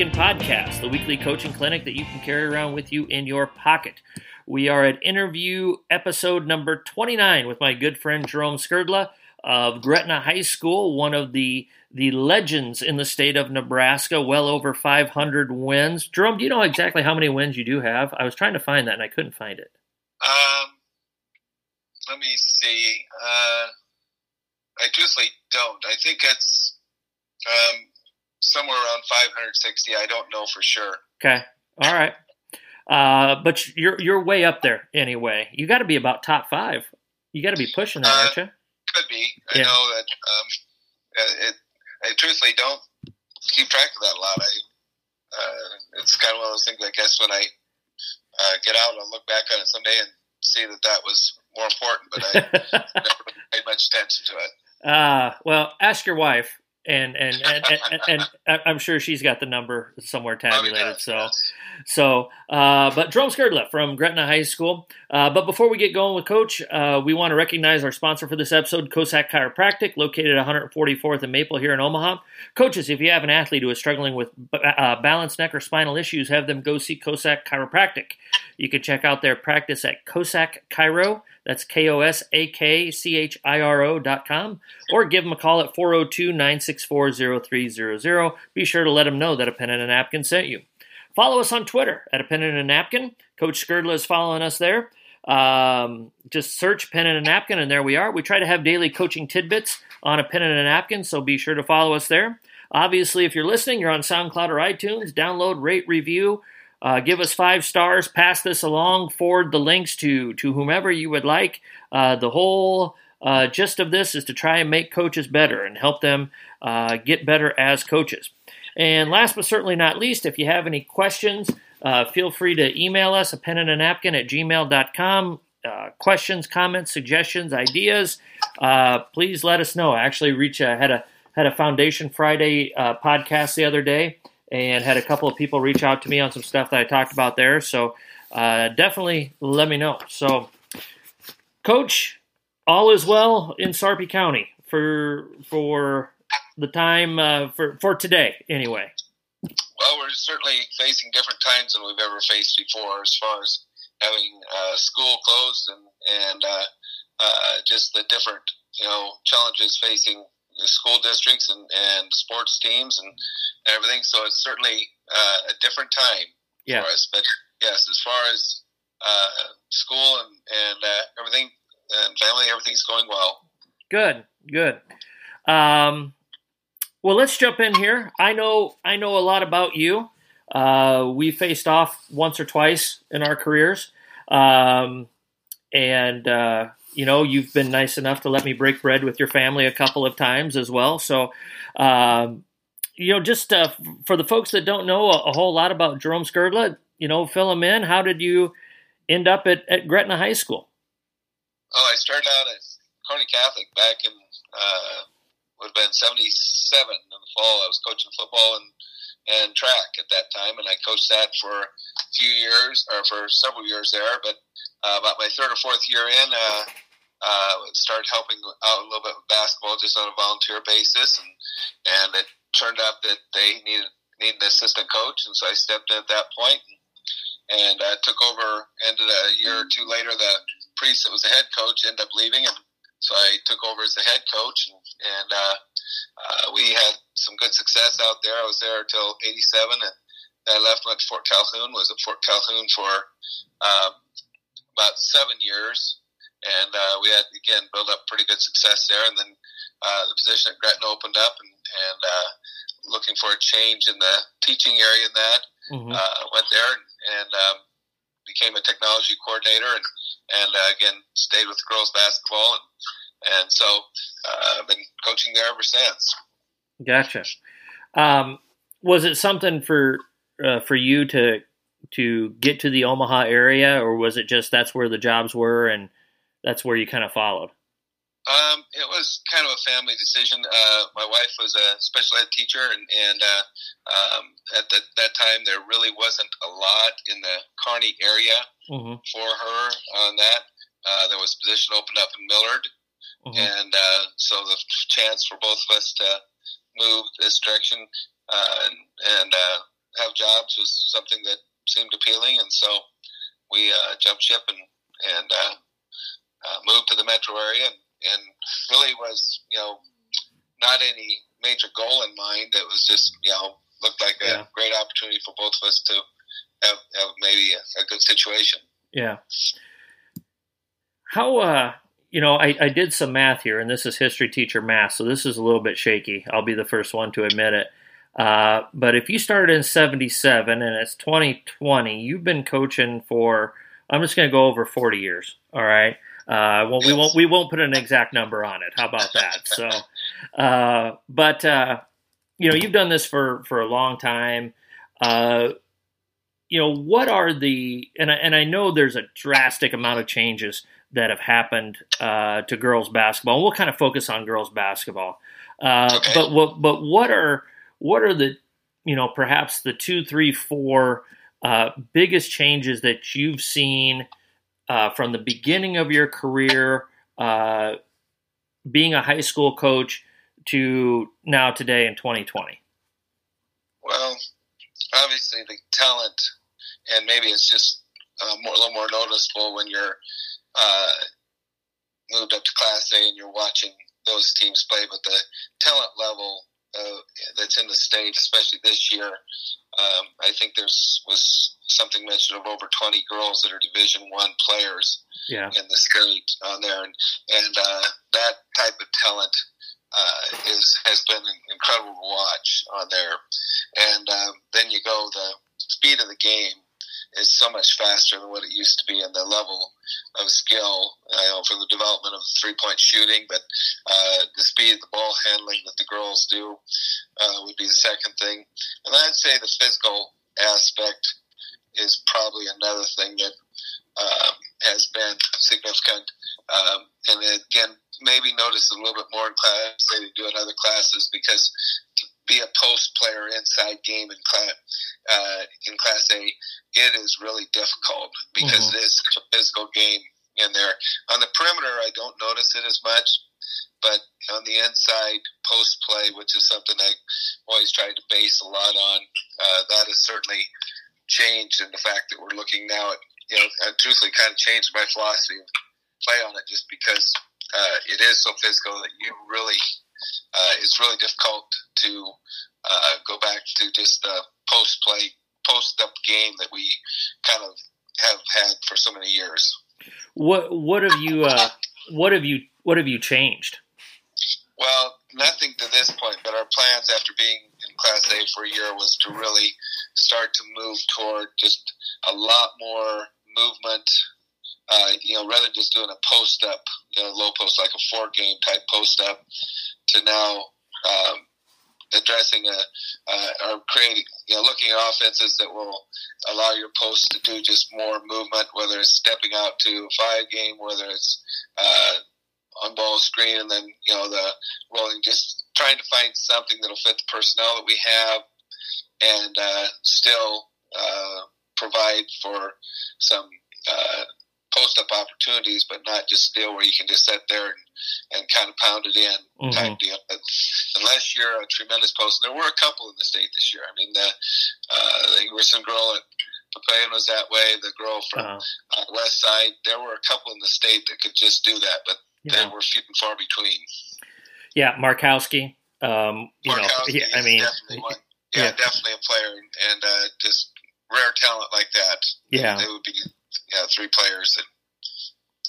Napkin podcast, the weekly coaching clinic that you can carry around with you in your pocket. We are at interview episode number 29 with my good friend Jerome Skrdla of Gretna High School, one of the the legends in the state of Nebraska, well over 500 wins. Jerome, do you know exactly how many wins you do have? I was trying to find that and I couldn't find it. Um, let me see. Uh, I truthfully don't. I think it's um, somewhere around 560. I don't know for sure. Okay. All right. Uh, but you're you're way up there anyway. You got to be about top five. You got to be pushing that, uh, aren't you? Could be. I yeah. know that. Um, it, I truthfully don't keep track of that a lot. I, uh, it's kind of one of those things. I guess when I uh, get out, I'll look back on it someday and see that that was more important. But I never paid much attention to it. Uh, well, ask your wife, and and and, and, and, and I'm sure she's got the number somewhere oh, tabulated. so. Yes. So, uh, but Jerome Skrdla from Gretna High School. Uh, but before we get going with Coach, uh, we want to recognize our sponsor for this episode, Kosak Chiropractic, located 144th and Maple here in Omaha. Coaches, if you have an athlete who is struggling with uh, balance, neck, or spinal issues, have them go see Kosak Chiropractic. You can check out their practice at Kosak Chiro. That's K O S A K C H I R O dot com. Or give them a call at 402 964 0300. Be sure to let them know that a pen and a napkin sent you. Follow us on Twitter at a pen and a napkin. Coach Skrdla is following us there. Um, just search pen and a napkin, and there we are. We try to have daily coaching tidbits on a pen and a napkin, so be sure to follow us there. Obviously, if you're listening, you're on SoundCloud or iTunes. Download, rate, review. Uh, give us five stars. Pass this along. Forward the links to to whomever you would like. Uh, the whole uh, gist of this is to try and make coaches better and help them uh, get better as coaches. And last but certainly not least, if you have any questions, uh, feel free to email us a pen and a napkin at gmail.com. Uh, questions, comments, suggestions, ideas, uh, please let us know. I actually reach uh, had a had a Foundation Friday uh, podcast the other day, and had a couple of people reach out to me on some stuff that I talked about there. So uh, definitely let me know. So, Coach, all is well in Sarpy County for for the time uh, for for today, anyway? Well, we're certainly facing different times than we've ever faced before, as far as having uh, school closed and and uh, uh just the different you know challenges facing the school districts and, and sports teams and everything. So it's certainly uh, a different time yeah. for us. But yes, as far as uh, school and and everything and family, everything's going well. Good, good. Um, well, let's jump in here. I know I know a lot about you. Uh, we faced off once or twice in our careers, um, and uh, you know you've been nice enough to let me break bread with your family a couple of times as well. So, um, you know, just uh, for the folks that don't know a, a, whole lot about Jerome Skrdla, you know, fill them in. How did you end up at, at Gretna High School? Oh, I started out at Kearney Catholic back in uh, would have been 77 in the fall. I was coaching football and, and track at that time, and I coached that for a few years, or for several years there. But uh, about my third or fourth year in, uh, uh, started helping out a little bit with basketball just on a volunteer basis, and and it turned out that they needed needed an assistant coach, and so I stepped in at that point and, and uh, took over. Ended a year or two later, the priest that was the head coach ended up leaving, and so I took over as the head coach, and, and uh, uh, we had some good success out there. I was there until '87, and then I left went to Fort Calhoun. Was at Fort Calhoun for um, about seven years, and uh, we had again built up pretty good success there. And then uh, the position at Gretna opened up, and, and uh, looking for a change in the teaching area in that. Mm-hmm. Uh, went there and, and um, became a technology coordinator, and and uh, again stayed with girls basketball and and so uh, I've been coaching there ever since. Gotcha. Um, was it something for uh, for you to to get to the Omaha area, or was it just that's where the jobs were and that's where you kind of followed? Um, it was kind of a family decision. Uh, my wife was a special ed teacher, and, and uh, um, at the, that time there really wasn't a lot in the Kearney area mm-hmm. for her on that. Uh, there was a position opened up in Millard, mm-hmm. and uh, so the chance for both of us to move this direction uh, and, and uh, have jobs was something that seemed appealing, and so we uh, jumped ship and and uh, uh, moved to the metro area, and, and really was you know not any major goal in mind. It was just you know looked like a yeah. great opportunity for both of us to have, have maybe a, a good situation. Yeah. How uh you know, I, I did some math here, and this is history teacher math, so this is a little bit shaky. I'll be the first one to admit it. Uh, but if you started in 77 and it's 2020, you've been coaching for, I'm just going to go over 40 years. All right. Uh, well, we won't we won't put an exact number on it. How about that? So, uh, but uh, you know, you've done this for for a long time. Uh, you know, what are the and I, and I know there's a drastic amount of changes that have happened uh, to girls basketball. we'll kind of focus on girls basketball. Uh, okay. But what but what are what are the you know perhaps the two, three, four uh, biggest changes that you've seen uh, from the beginning of your career, uh, being a high school coach, to now today in 2020? Well, obviously the talent, and maybe it's just uh, more, a little more noticeable when you're uh, moved up to Class A and you're watching those teams play, but the talent level uh, that's in the state, especially this year. Um, I think there's was something mentioned of over 20 girls that are Division One players yeah. in the state on there, and, and uh, that type of talent uh, is has been incredible to watch on there. And um, then you go the speed of the game is so much faster than what it used to be, and the level of skill, you know, for the development of three point shooting, but uh, the speed of the ball handling that the girls do uh, would be the second thing. And I'd say the physical aspect is probably another thing that um, has been significant. Um, and again, maybe notice a little bit more in class they do in other classes because be a post player inside game in class uh, in class A, it is really difficult because mm-hmm. it is such a physical game in there. On the perimeter, I don't notice it as much, but on the inside post play, which is something I always tried to base a lot on, uh, that has certainly changed in the fact that we're looking now at you know, uh, truthfully, kind of changed my philosophy of play on it just because uh, it is so physical that you really uh, it's really difficult to uh, go back to just the post play, post up game that we kind of have had for so many years. What what have you uh, what have you what have you changed? Well, nothing to this point, but our plans after being in Class A for a year was to really start to move toward just a lot more movement. Uh, you know, rather than just doing a post up, you know, low post like a four game type post up, to now um, addressing a uh, or creating, you know, looking at offenses that will allow your post to do just more movement, whether it's stepping out to a five game, whether it's uh, on ball screen, and then you know the rolling, just trying to find something that'll fit the personnel that we have, and uh, still uh, provide for some uh, post up opportunities, but not just deal where you can just sit there and, and kind of pound it in mm-hmm. type deal. But unless you're a tremendous post, and there were a couple in the state this year. I mean, the, uh, the Ingerson girl at Papillion was that way. The girl from uh-huh. uh, West Side, there were a couple in the state that could just do that, but yeah. they were few and far between. Yeah, Markowski. Um, you Markowski know, I mean, definitely one. Yeah, yeah, definitely a player, and uh, just rare talent like that. Yeah, they would be yeah, three players, and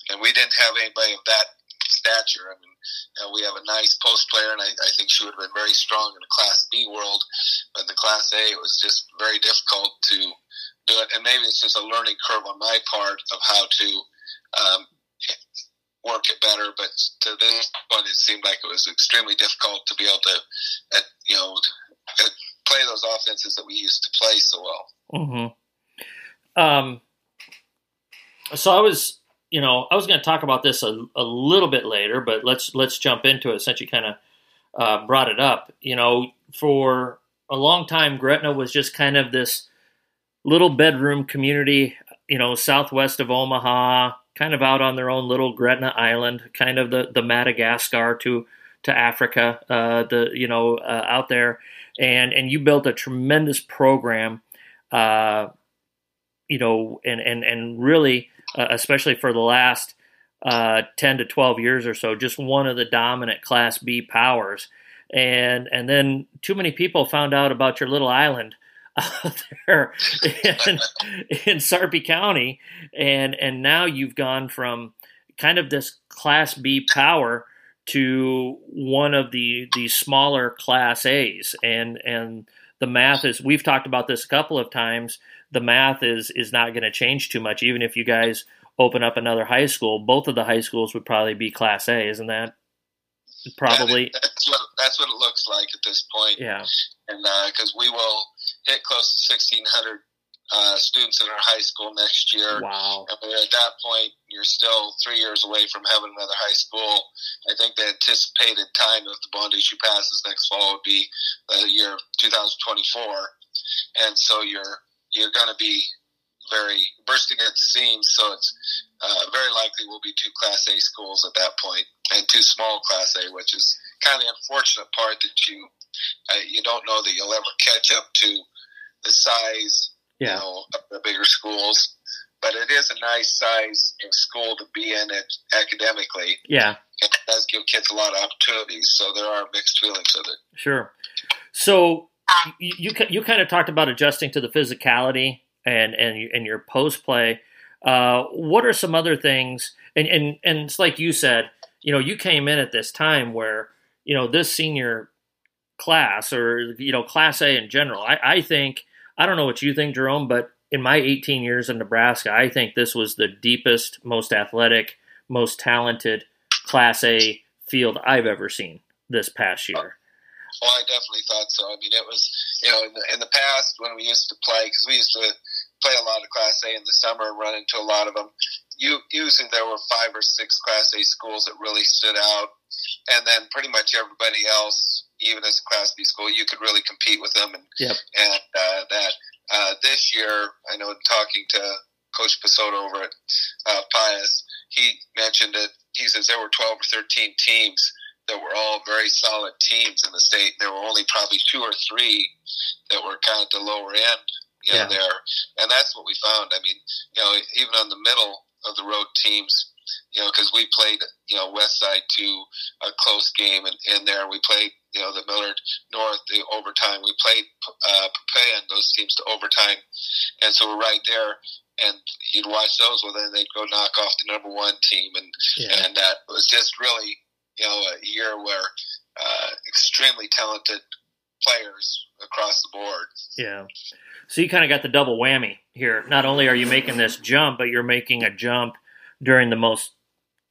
and we didn't have anybody of that stature. I mean, you know, we have a nice post player, and I, I think she would have been very strong in the Class B world, but in the Class A, it was just very difficult to do it. And maybe it's just a learning curve on my part of how to um, work it better. But to this point, it seemed like it was extremely difficult to be able to, you know, play those offenses that we used to play so well. Mm-hmm. Um, so I was, you know, I was going to talk about this a, a, little bit later, but let's let's jump into it since you kind of uh, brought it up. You know, for a long time, Gretna was just kind of this little bedroom community, you know, southwest of Omaha, kind of out on their own little Gretna Island, kind of the the Madagascar to to Africa, uh, the you know uh, out there, and and you built a tremendous program, uh, you know, and and and really, uh, especially for the last uh, ten to twelve years or so, just one of the dominant Class B powers, and and then too many people found out about your little island out there in, in Sarpy County, and and now you've gone from kind of this Class B power to one of the the smaller Class A's, and and the math is we've talked about this a couple of times. The math is is not going to change too much, even if you guys open up another high school. Both of the high schools would probably be Class A, isn't that? Probably. that's what that's what it looks like at this point. Yeah. And because uh, we will hit close to sixteen hundred uh, students in our high school next year. Wow. And at that point, you're still three years away from having another high school. I think the anticipated time if the bond issue passes next fall would be the year 2024. And so you're, you're going to be very bursting at the seams. So it's uh, very likely will be two Class A schools at that point, and two small Class A, which is kind of the unfortunate part that you uh, you don't know that you'll ever catch up to the size yeah. you know, of the bigger schools. But it is a nice size school to be in it academically. Yeah. It does give kids a lot of opportunities, so there are mixed feelings with it. Sure. So you you, you kind of talked about adjusting to the physicality and and and your post play. Uh, what are some other things? And and and it's like you said, you know, you came in at this time where you know this senior class or you know class A in general. I, I think I don't know what you think, Jerome, but in my 18 years in Nebraska, I think this was the deepest, most athletic, most talented Class A field I've ever seen this past year. Well, I definitely thought so. I mean, it was, you know, in the, in the past when we used to play, because we used to play a lot of Class A in the summer and run into a lot of them. You, usually there were five or six Class A schools that really stood out, and then pretty much everybody else even as a Class B school, you could really compete with them. And yep. and uh, that uh, this year, I know talking to Coach Pessotto over at uh, Pius, he mentioned that he says there were 12 or 13 teams that were all very solid teams in the state. There were only probably two or three that were kind of the lower end, you know, yeah. there. And that's what we found. I mean, you know, even on the middle of the road teams, you know, because we played, you know, West Side to a close game in, in there. We played, you know, the Millard North the overtime. We played uh, and those teams to overtime, and so we're right there. And you'd watch those. Well, then they'd go knock off the number one team, and yeah. and that was just really, know, a year where uh, extremely talented players across the board. Yeah. So you kind of got the double whammy here. Not only are you making this jump, but you're making a jump during the most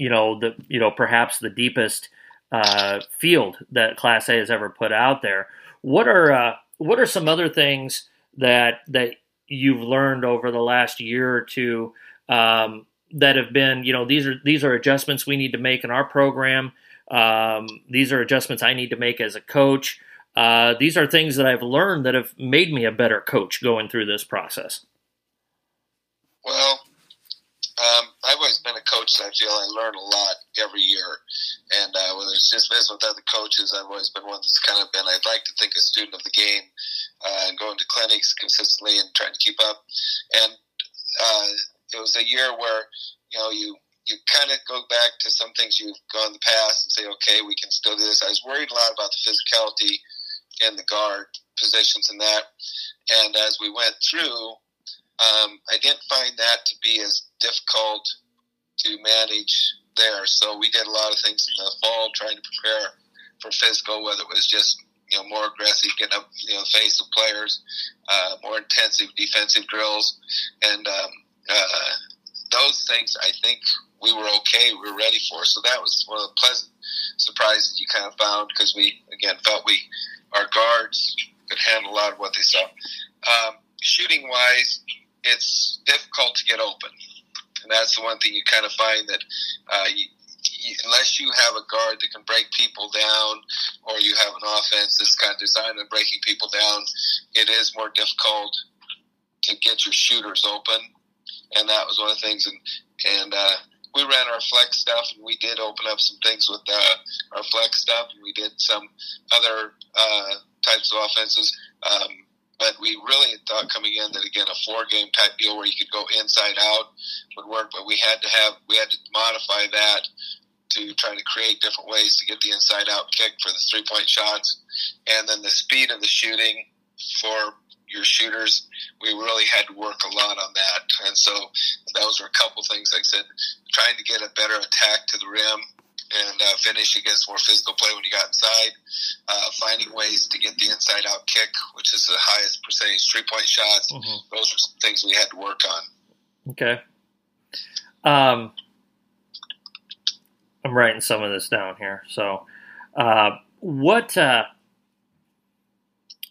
you know the you know perhaps the deepest uh, field that Class A has ever put out there. What are uh, what are some other things that that you've learned over the last year or two um, that have been you know these are these are adjustments we need to make in our program. Um, these are adjustments I need to make as a coach. Uh, these are things that I've learned that have made me a better coach going through this process. Well, um, I've always been a coach that I feel I learn a lot every year. And uh, whether it's just visiting with other coaches, I've always been one that's kind of been, I'd like to think, a student of the game uh, and going to clinics consistently and trying to keep up. And uh, it was a year where, you know, you, you kind of go back to some things you've gone the past and say, okay, we can still do this. I was worried a lot about the physicality and the guard positions and that. And as we went through, um, I didn't find that to be as difficult to manage there. So we did a lot of things in the fall trying to prepare for physical, whether it was just you know more aggressive, getting up you know face of players, uh, more intensive defensive drills, and um, uh, those things I think we were okay, we were ready for. So that was one of the pleasant surprises you kind of found because we again felt we our guards could handle a lot of what they saw. Um, shooting wise, it's difficult to get open. And that's the one thing you kind of find that uh, you, you, unless you have a guard that can break people down or you have an offense that's kind of designed on breaking people down, it is more difficult to get your shooters open. And that was one of the things. And, and uh, we ran our flex stuff, and we did open up some things with uh, our flex stuff, and we did some other uh, types of offenses. Um, but we really thought coming in that again a four game type deal where you could go inside out would work. But we had to have we had to modify that to try to create different ways to get the inside out kick for the three point shots, and then the speed of the shooting for your shooters. We really had to work a lot on that, and so those were a couple things. Like I said, trying to get a better attack to the rim and uh, finish against more physical play when you got inside. Uh, finding ways to get the inside out kick, which is the highest percentage three point shots. Mm-hmm. Those are some things we had to work on. Okay. Um, I'm writing some of this down here. So, uh, what uh,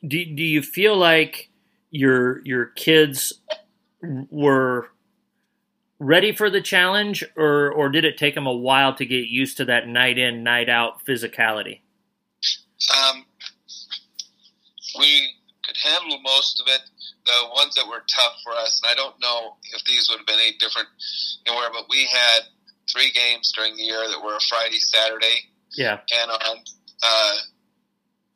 do do you feel like your your kids were ready for the challenge, or or did it take them a while to get used to that night in, night out physicality? Um, we could handle most of it. The ones that were tough for us, and I don't know if these would have been any different anywhere, but we had three games during the year that were a Friday, Saturday. Yeah. And on uh,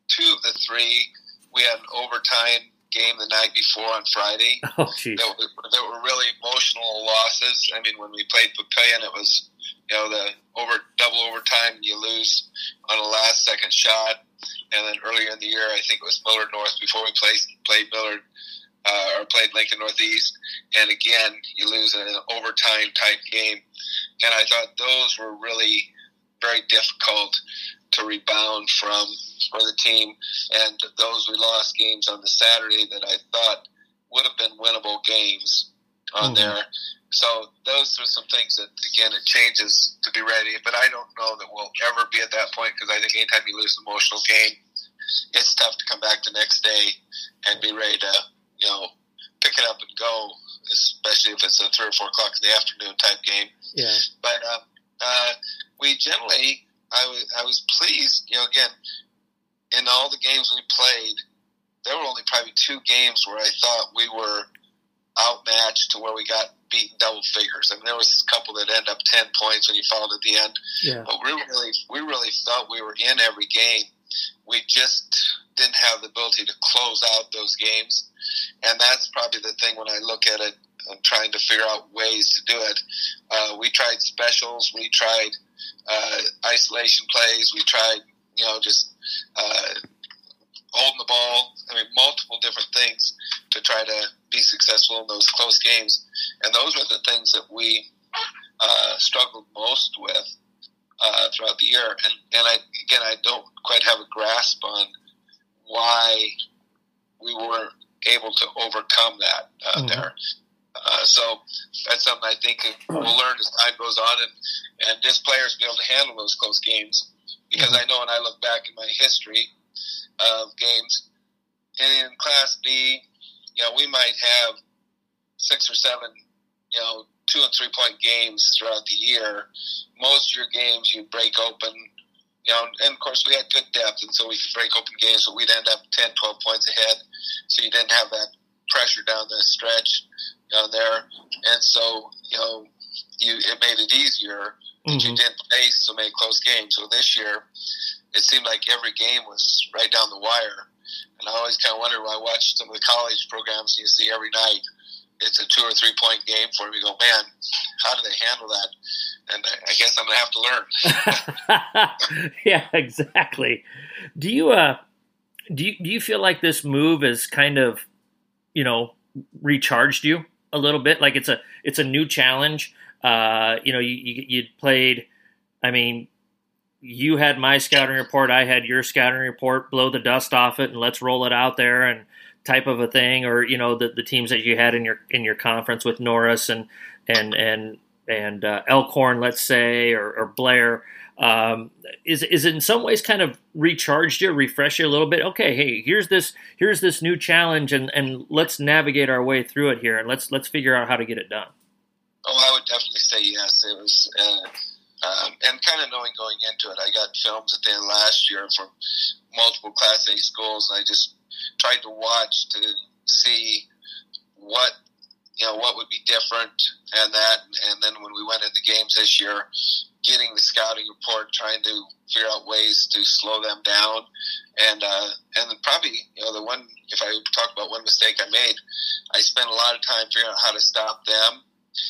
two of the three, we had an overtime game the night before on Friday. Oh, geez. That, that were really emotional losses. I mean, when we played Papillion, it was you know the over double overtime. You lose on a last second shot, and then earlier in the year, I think it was Millard North before we played played Millard. Uh, or played Lincoln Northeast, and again you lose in an overtime type game. And I thought those were really very difficult to rebound from for the team. And those we lost games on the Saturday that I thought would have been winnable games on mm-hmm. there. So those are some things that again it changes to be ready. But I don't know that we'll ever be at that point because I think anytime you lose an emotional game, it's tough to come back the next day and be ready to you know pick it up and go, especially if it's a three or four o'clock in the afternoon type game. Yeah. But um, uh, we generally I was I was pleased. You know, again, in all the games we played, there were only probably two games where I thought we were outmatched to where we got beaten double figures. I mean, there was a couple that end up ten points when you followed at the end. Yeah. But we really, we really felt we were in every game. We just didn't have the ability to close out those games, and that's probably the thing when I look at it. I'm trying to figure out ways to do it. Uh, we tried specials. We tried uh, isolation plays. We tried, you know, just uh, holding the ball. I mean, multiple different things to try to be successful in those close games. And those were the things that we uh, struggled most with uh, throughout the year. And, and I, again, I don't quite have a grasp on why we were able to overcome that uh, mm-hmm. there. Uh, so that's something I think we'll learn as time goes on, and and just players be able to handle those close games. Because. I know when I look back in my history of games in Class B, you know, we might have six or seven, you know, two and three point games throughout the year. Most of your games you break open, you know, and of course we had good depth, and so we could break open games, but we'd end up 10, 12 points ahead. So you didn't have that pressure down the stretch there, and so you know, you it made it easier that mm-hmm. you didn't face so many close games. So this year, it seemed like every game was right down the wire, and I always kind of wonder when I watch some of the college programs, you see every night it's a two or three point game for me. You go, man, how do they handle that? And I guess I'm gonna have to learn. yeah, exactly. Do you uh, do you do you feel like this move is kind of, you know, recharged you a little bit? Like it's a it's a new challenge. Uh, you know, you, you you played. I mean, you had my scouting report. I had your scouting report. Blow the dust off it and let's roll it out there and type of a thing. Or you know, the the teams that you had in your in your conference with Norris and and and and uh, Elkhorn, let's say, or, or Blair um, is is in some ways kind of recharged you, refresh you a little bit. Okay, hey, here's this here's this new challenge, and and let's navigate our way through it here, and let's let's figure out how to get it done. Oh, I would definitely say yes. It was, uh, um, and kind of knowing going into it, I got films at the end last year from multiple Class A schools, and I just tried to watch to see what you know what would be different and that and then when we went into games this year getting the scouting report trying to figure out ways to slow them down and uh, and then probably you know the one if I talk about one mistake I made I spent a lot of time figuring out how to stop them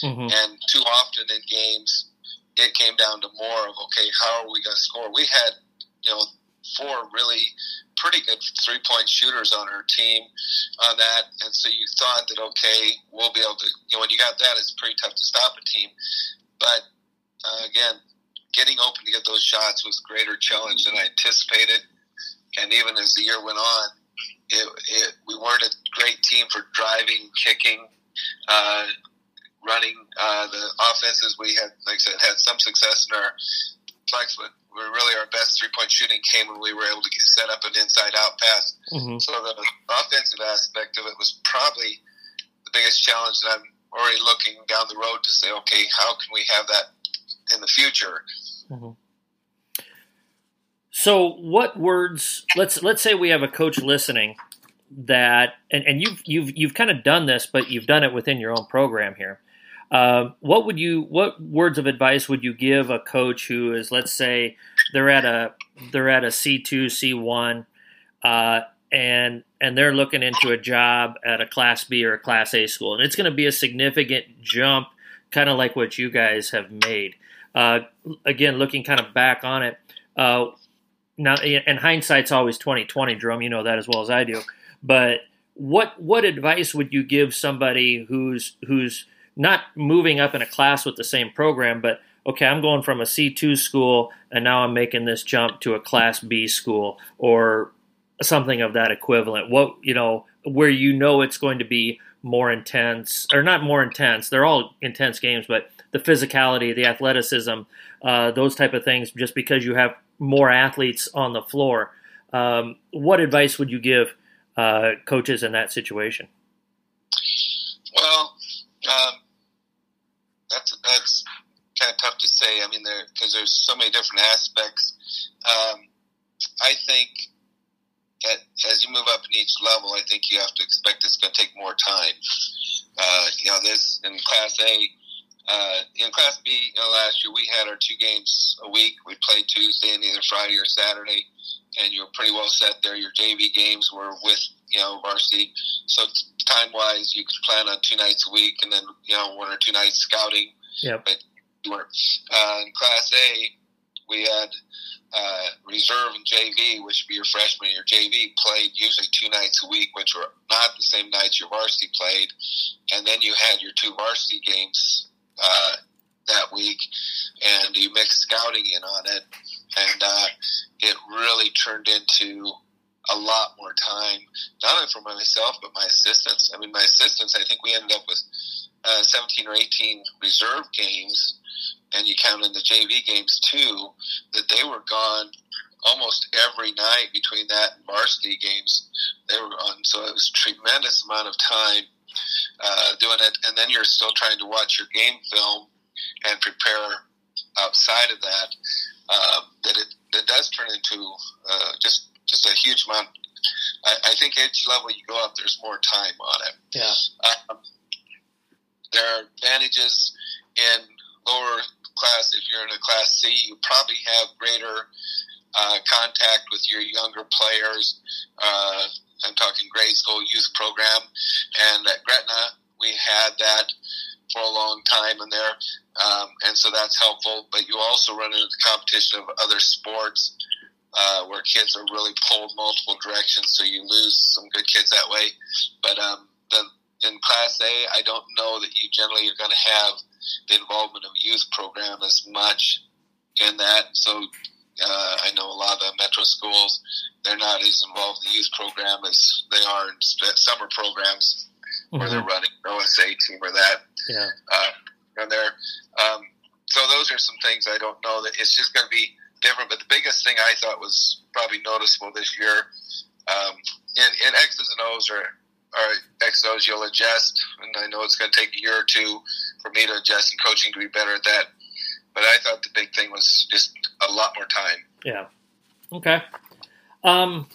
mm-hmm. and too often in games it came down to more of okay how are we going to score we had you know four really pretty good three point shooters on her team on that. And so you thought that, okay, we'll be able to, you know, when you got that, it's pretty tough to stop a team. But uh, again, getting open to get those shots was a greater challenge than I anticipated. And even as the year went on, it, it, we weren't a great team for driving, kicking, uh, running. Uh, the offenses we had, like I said, had some success in our flex, but we really our best three point shooting came when we were able to get set up an inside out pass. Mm-hmm. So the offensive aspect of it was probably the biggest challenge that I'm already looking down the road to say, okay, how can we have that in the future? Mm-hmm. So, what words? Let's let's say we have a coach listening that, and, and you've you've you've kind of done this, but you've done it within your own program here. Uh, what would you what words of advice would you give a coach who is let's say they're at a they're at a C two C one uh, and and they're looking into a job at a class B or a class A school and it's going to be a significant jump kind of like what you guys have made uh, again looking kind of back on it uh, now and hindsight's always 2020 Jerome you know that as well as I do but what what advice would you give somebody who's who's not moving up in a class with the same program, but okay, I'm going from a C2 school and now I'm making this jump to a class B school or something of that equivalent. What, you know, where you know it's going to be more intense or not more intense. They're all intense games, but the physicality, the athleticism, uh, those type of things, just because you have more athletes on the floor. Um, what advice would you give uh, coaches in that situation? Well, um, that's that's kind of tough to say. I mean, there because there's so many different aspects. Um, I think as you move up in each level, I think you have to expect it's going to take more time. Uh, you know, this in Class A. Uh, in Class B, you know, last year we had our two games a week. We played Tuesday and either Friday or Saturday, and you were pretty well set there. Your JV games were with you know varsity, so time wise, you could plan on two nights a week and then you know one or two nights scouting. Yeah. But you weren't uh, in Class A, we had uh, reserve and JV, which would be your freshman your JV, played usually two nights a week, which were not the same nights your varsity played. And then you had your two varsity games uh, that week, and you mixed scouting in on it. And uh, it really turned into a lot more time, not only for myself but my assistants. I mean, my assistants. I think we ended up with uh, 17 or 18 reserve games, and you count in the JV games too. That they were gone almost every night between that and varsity games. They were on, so it was a tremendous amount of time uh, doing it. And then you're still trying to watch your game film and prepare outside of that. Uh, that it, it does turn into uh, just just a huge amount. I, I think each level you go up, there's more time on it. Yeah. Um, there are advantages in lower class. If you're in a class C, you probably have greater uh, contact with your younger players. Uh, I'm talking grade school youth program, and at Gretna we had that for a long time in there, um, and so that's helpful. But you also run into the competition of other sports uh, where kids are really pulled multiple directions, so you lose some good kids that way. But um, the, in Class A, I don't know that you generally are going to have the involvement of youth program as much in that. So uh, I know a lot of the metro schools, they're not as involved in the youth program as they are in summer programs mm-hmm. where they're mm-hmm. running OSA team or that. Yeah. Uh, and they're, um, so those are some things I don't know that it's just going to be different. But the biggest thing I thought was probably noticeable this year um, in, in X's and O's or, or X's O's, you'll adjust. And I know it's going to take a year or two for me to adjust and coaching to be better at that. But I thought the big thing was just a lot more time. Yeah. Okay. Um,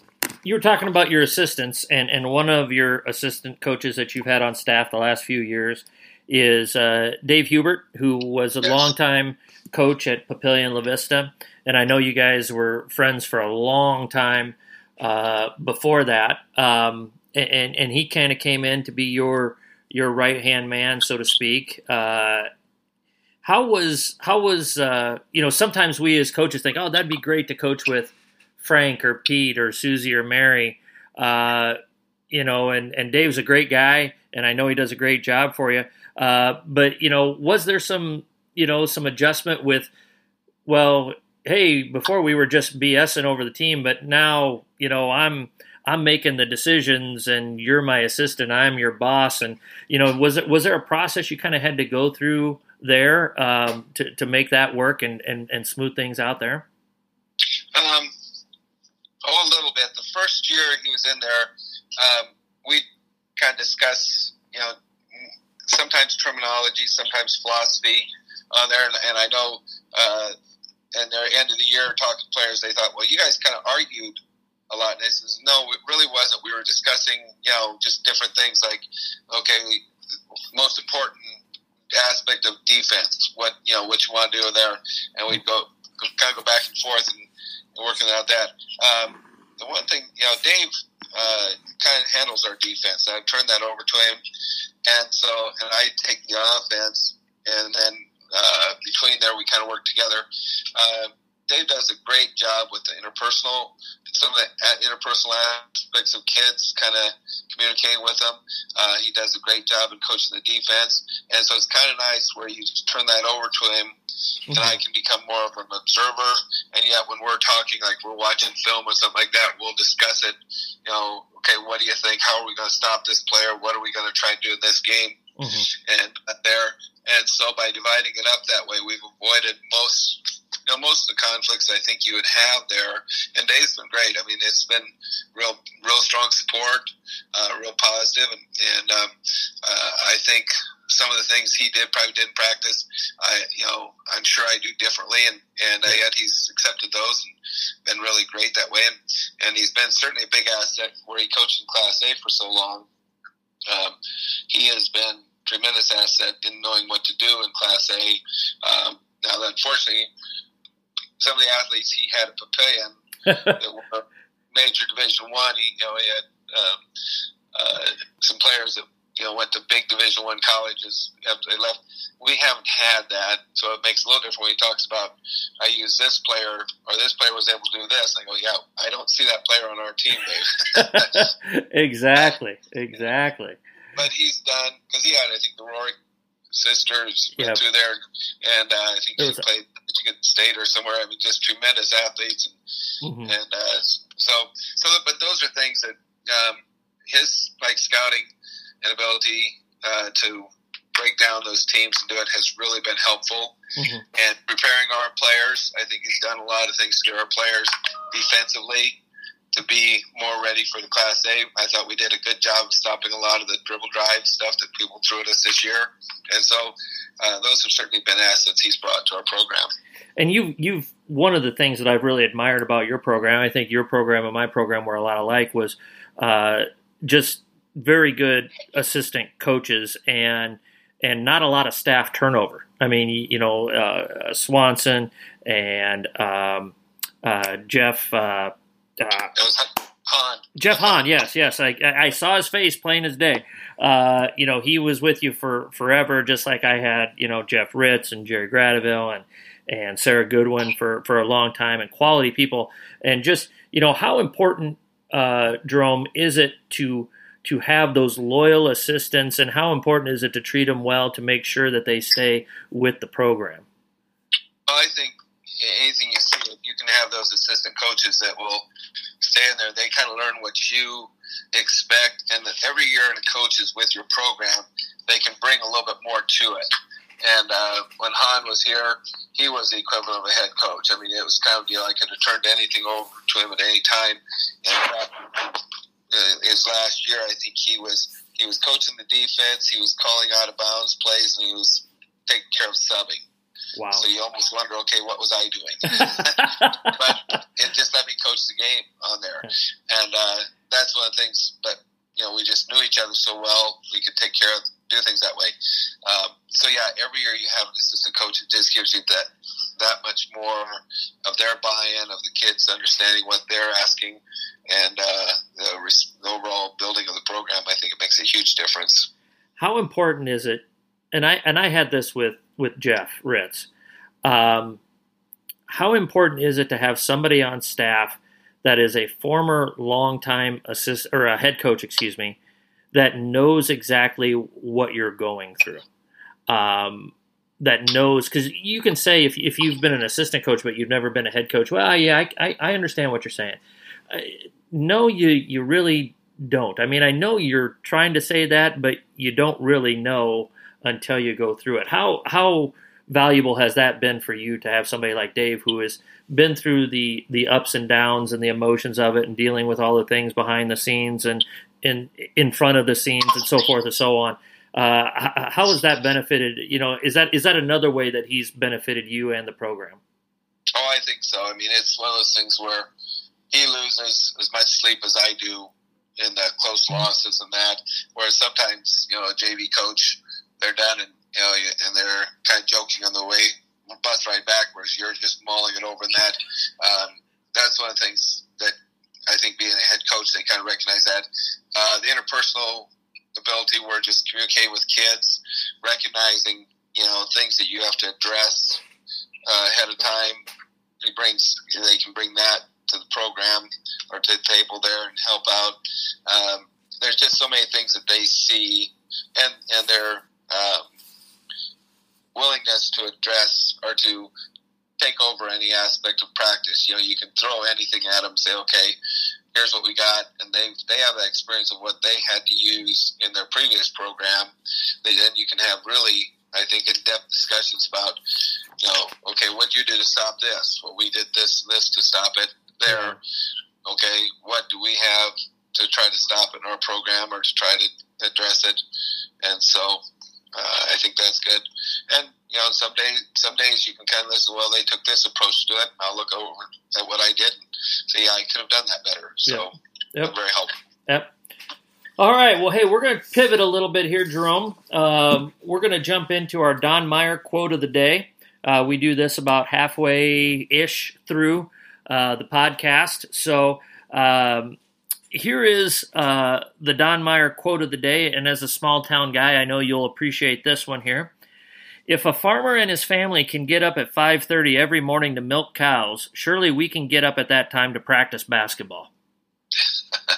you were talking about your assistants, and, and one of your assistant coaches that you've had on staff the last few years is uh, Dave Hubert, who was a yes. longtime coach at Papillion La Vista, and I know you guys were friends for a long time uh, before that. Um, and and he kind of came in to be your your right hand man, so to speak. Uh, how was how was uh, you know sometimes we as coaches think oh that'd be great to coach with Frank or Pete or Susie or Mary, uh, you know, and and Dave's a great guy, and I know he does a great job for you. Uh, but you know, was there some you know some adjustment with well hey before we were just bsing over the team but now you know i'm i'm making the decisions and you're my assistant i'm your boss. And you know was it was there a process you kind of had to go through there um, to, to make that work and, and, and smooth things out there? Um, oh a little bit. The first year he was in there um, we kind of discuss you know sometimes terminology sometimes philosophy on there, and, and I know uh, at the end of the year talking to players, they thought, well, you guys kind of argued a lot. And I says, no, it really wasn't. We were discussing, you know, just different things like, okay, most important aspect of defense, what you know, what you want to do there, and we'd go kind of go back and forth and, and working out that. Um, the one thing, you know, Dave uh, kind of handles our defense. I've turned that over to him, and so and I take the offense, and then uh, between there, we kind of work together. Uh, Dave does a great job with the interpersonal, some of the interpersonal aspects of kids, kind of communicating with them. Uh, he does a great job in coaching the defense, and so it's kind of nice where you just turn that over to him, mm-hmm. and I can become more of an observer. And yet, when we're talking, like we're watching film or something like that, we'll discuss it. You know, okay, what do you think? How are we going to stop this player? What are we going to try and do in this game? Mm-hmm. And there, and so by dividing it up that way, we've avoided most, you know, most of the conflicts I think you would have there. And Dave's been great. I mean, it's been real, real strong support, uh, real positive, and, and um, uh, I think some of the things he did probably didn't practice. I, you know, I'm sure I do differently, and and uh, yet he's accepted those and been really great that way. And and he's been certainly a big asset where he coached in Class A for so long. Um, he has been tremendous asset in knowing what to do in Class A. Um, now, unfortunately, some of the athletes he had at Papillion that were major Division One, he you know he had um, uh, some players that you know went to big Division One colleges after they left. We haven't had that, so it makes a little different when he talks about I use this player or this player was able to do this. I go, yeah, I don't see that player on our team, Dave. exactly, exactly but he's done because he had I think the Rory sisters yep. through there, and uh, I think he played Michigan State or somewhere. I mean, just tremendous athletes, and mm-hmm. and uh, so so. But those are things that um, his like scouting and ability uh, to break down those teams and do it has really been helpful. Mm-hmm. And preparing our players, I think he's done a lot of things to our players defensively to be more ready for the Class A. I thought we did a good job of stopping a lot of the dribble drive stuff that people threw at us this year, and so uh, those have certainly been assets he's brought to our program. And you, you've one of the things that I've really admired about your program. I think your program and my program were a lot alike. Was uh, just very good assistant coaches and and not a lot of staff turnover. I mean, you know, uh, Swanson and um, uh, Jeff uh, uh, Hahn. Jeff Hahn, yes, yes. I, I saw his face plain as day. Uh, you know, he was with you for forever, just like I had, you know, Jeff Ritz and Jerry Gradeville and and Sarah Goodwin for for a long time, and quality people. And just you know, how important, uh, Jerome, is it to to have those loyal assistants, and how important is it to treat them well to make sure that they stay with the program? I think anything you see, you can have those assistant coaches that will stay in there. They kind of learn what you expect, and that every year in a coach is with your program, they can bring a little bit more to it. And uh, when Hahn was here, he was the equivalent of a head coach. I mean, it was kind of deal I could have turned anything over to him at any time. And uh, his last year, I think he was he was coaching the defense. He was calling out of bounds plays, and he was taking care of subbing. Wow. So you almost wonder, okay, what was I doing? but it just let me coach the game on there. And uh, that's one of the things. But you know, we just knew each other so well, we could take care of do things that way. Um, so yeah, every year you have an assistant coach. It just gives you that that much more of their buy-in of the kids understanding what they're asking, and uh, the, the overall building of the program. I think it makes a huge difference. How important is it? And I and I had this with with Jeff Ritz. Um, how important is it to have somebody on staff that is a former longtime assist or a head coach, excuse me, that knows exactly what you're going through. Um, that knows because you can say if, if you've been an assistant coach but you've never been a head coach, well, yeah, I, I, I understand what you're saying. Uh, no, you you really don't. I mean, I know you're trying to say that, but you don't really know until you go through it. How how valuable has that been for you to have somebody like Dave who has been through the the ups and downs and the emotions of it and dealing with all the things behind the scenes and in in front of the scenes and so forth and so on. Uh, how has that benefited? You know, is that is that another way that he's benefited you and the program? Oh, I think so. I mean, it's one of those things where he loses as much sleep as I do in the close losses and that. Whereas sometimes, you know, a JV coach, they're done and you know, and they're kind of joking on the way bus ride back, whereas you're just mulling it over. And that um, that's one of the things that I think being a head coach, they kind of recognize that. Uh, the interpersonal ability where just communicate with kids, recognizing, you know, things that you have to address uh, ahead of time. He brings, they can bring that to the program or to the table there and help out. Um, there's just so many things that they see and, and their um, willingness to address or to take over any aspect of practice. You know, you can throw anything at them, say, okay, here's what we got, and they they have the experience of what they had to use in their previous program. Then you can have really, I think, in depth discussions about, you know, okay, what you do to stop this? Well, we did this and this to stop it. There, okay, what do we have to try to stop in our program or to try to address it? And so uh, I think that's good. And you know, some days, some days you can kind of listen. Well, they took this approach to it. I'll look over at what I did and say, yeah, I could have done that better. So, yep. Yep. very helpful. Yep. All right. Well, hey, we're going to pivot a little bit here, Jerome. Um, we're going to jump into our Don Meyer quote of the day. Uh, we do this about halfway ish through uh, the podcast. So, um, here is uh, the Don Meyer quote of the day. And as a small town guy, I know you'll appreciate this one here. If a farmer and his family can get up at 5:30 every morning to milk cows, surely we can get up at that time to practice basketball.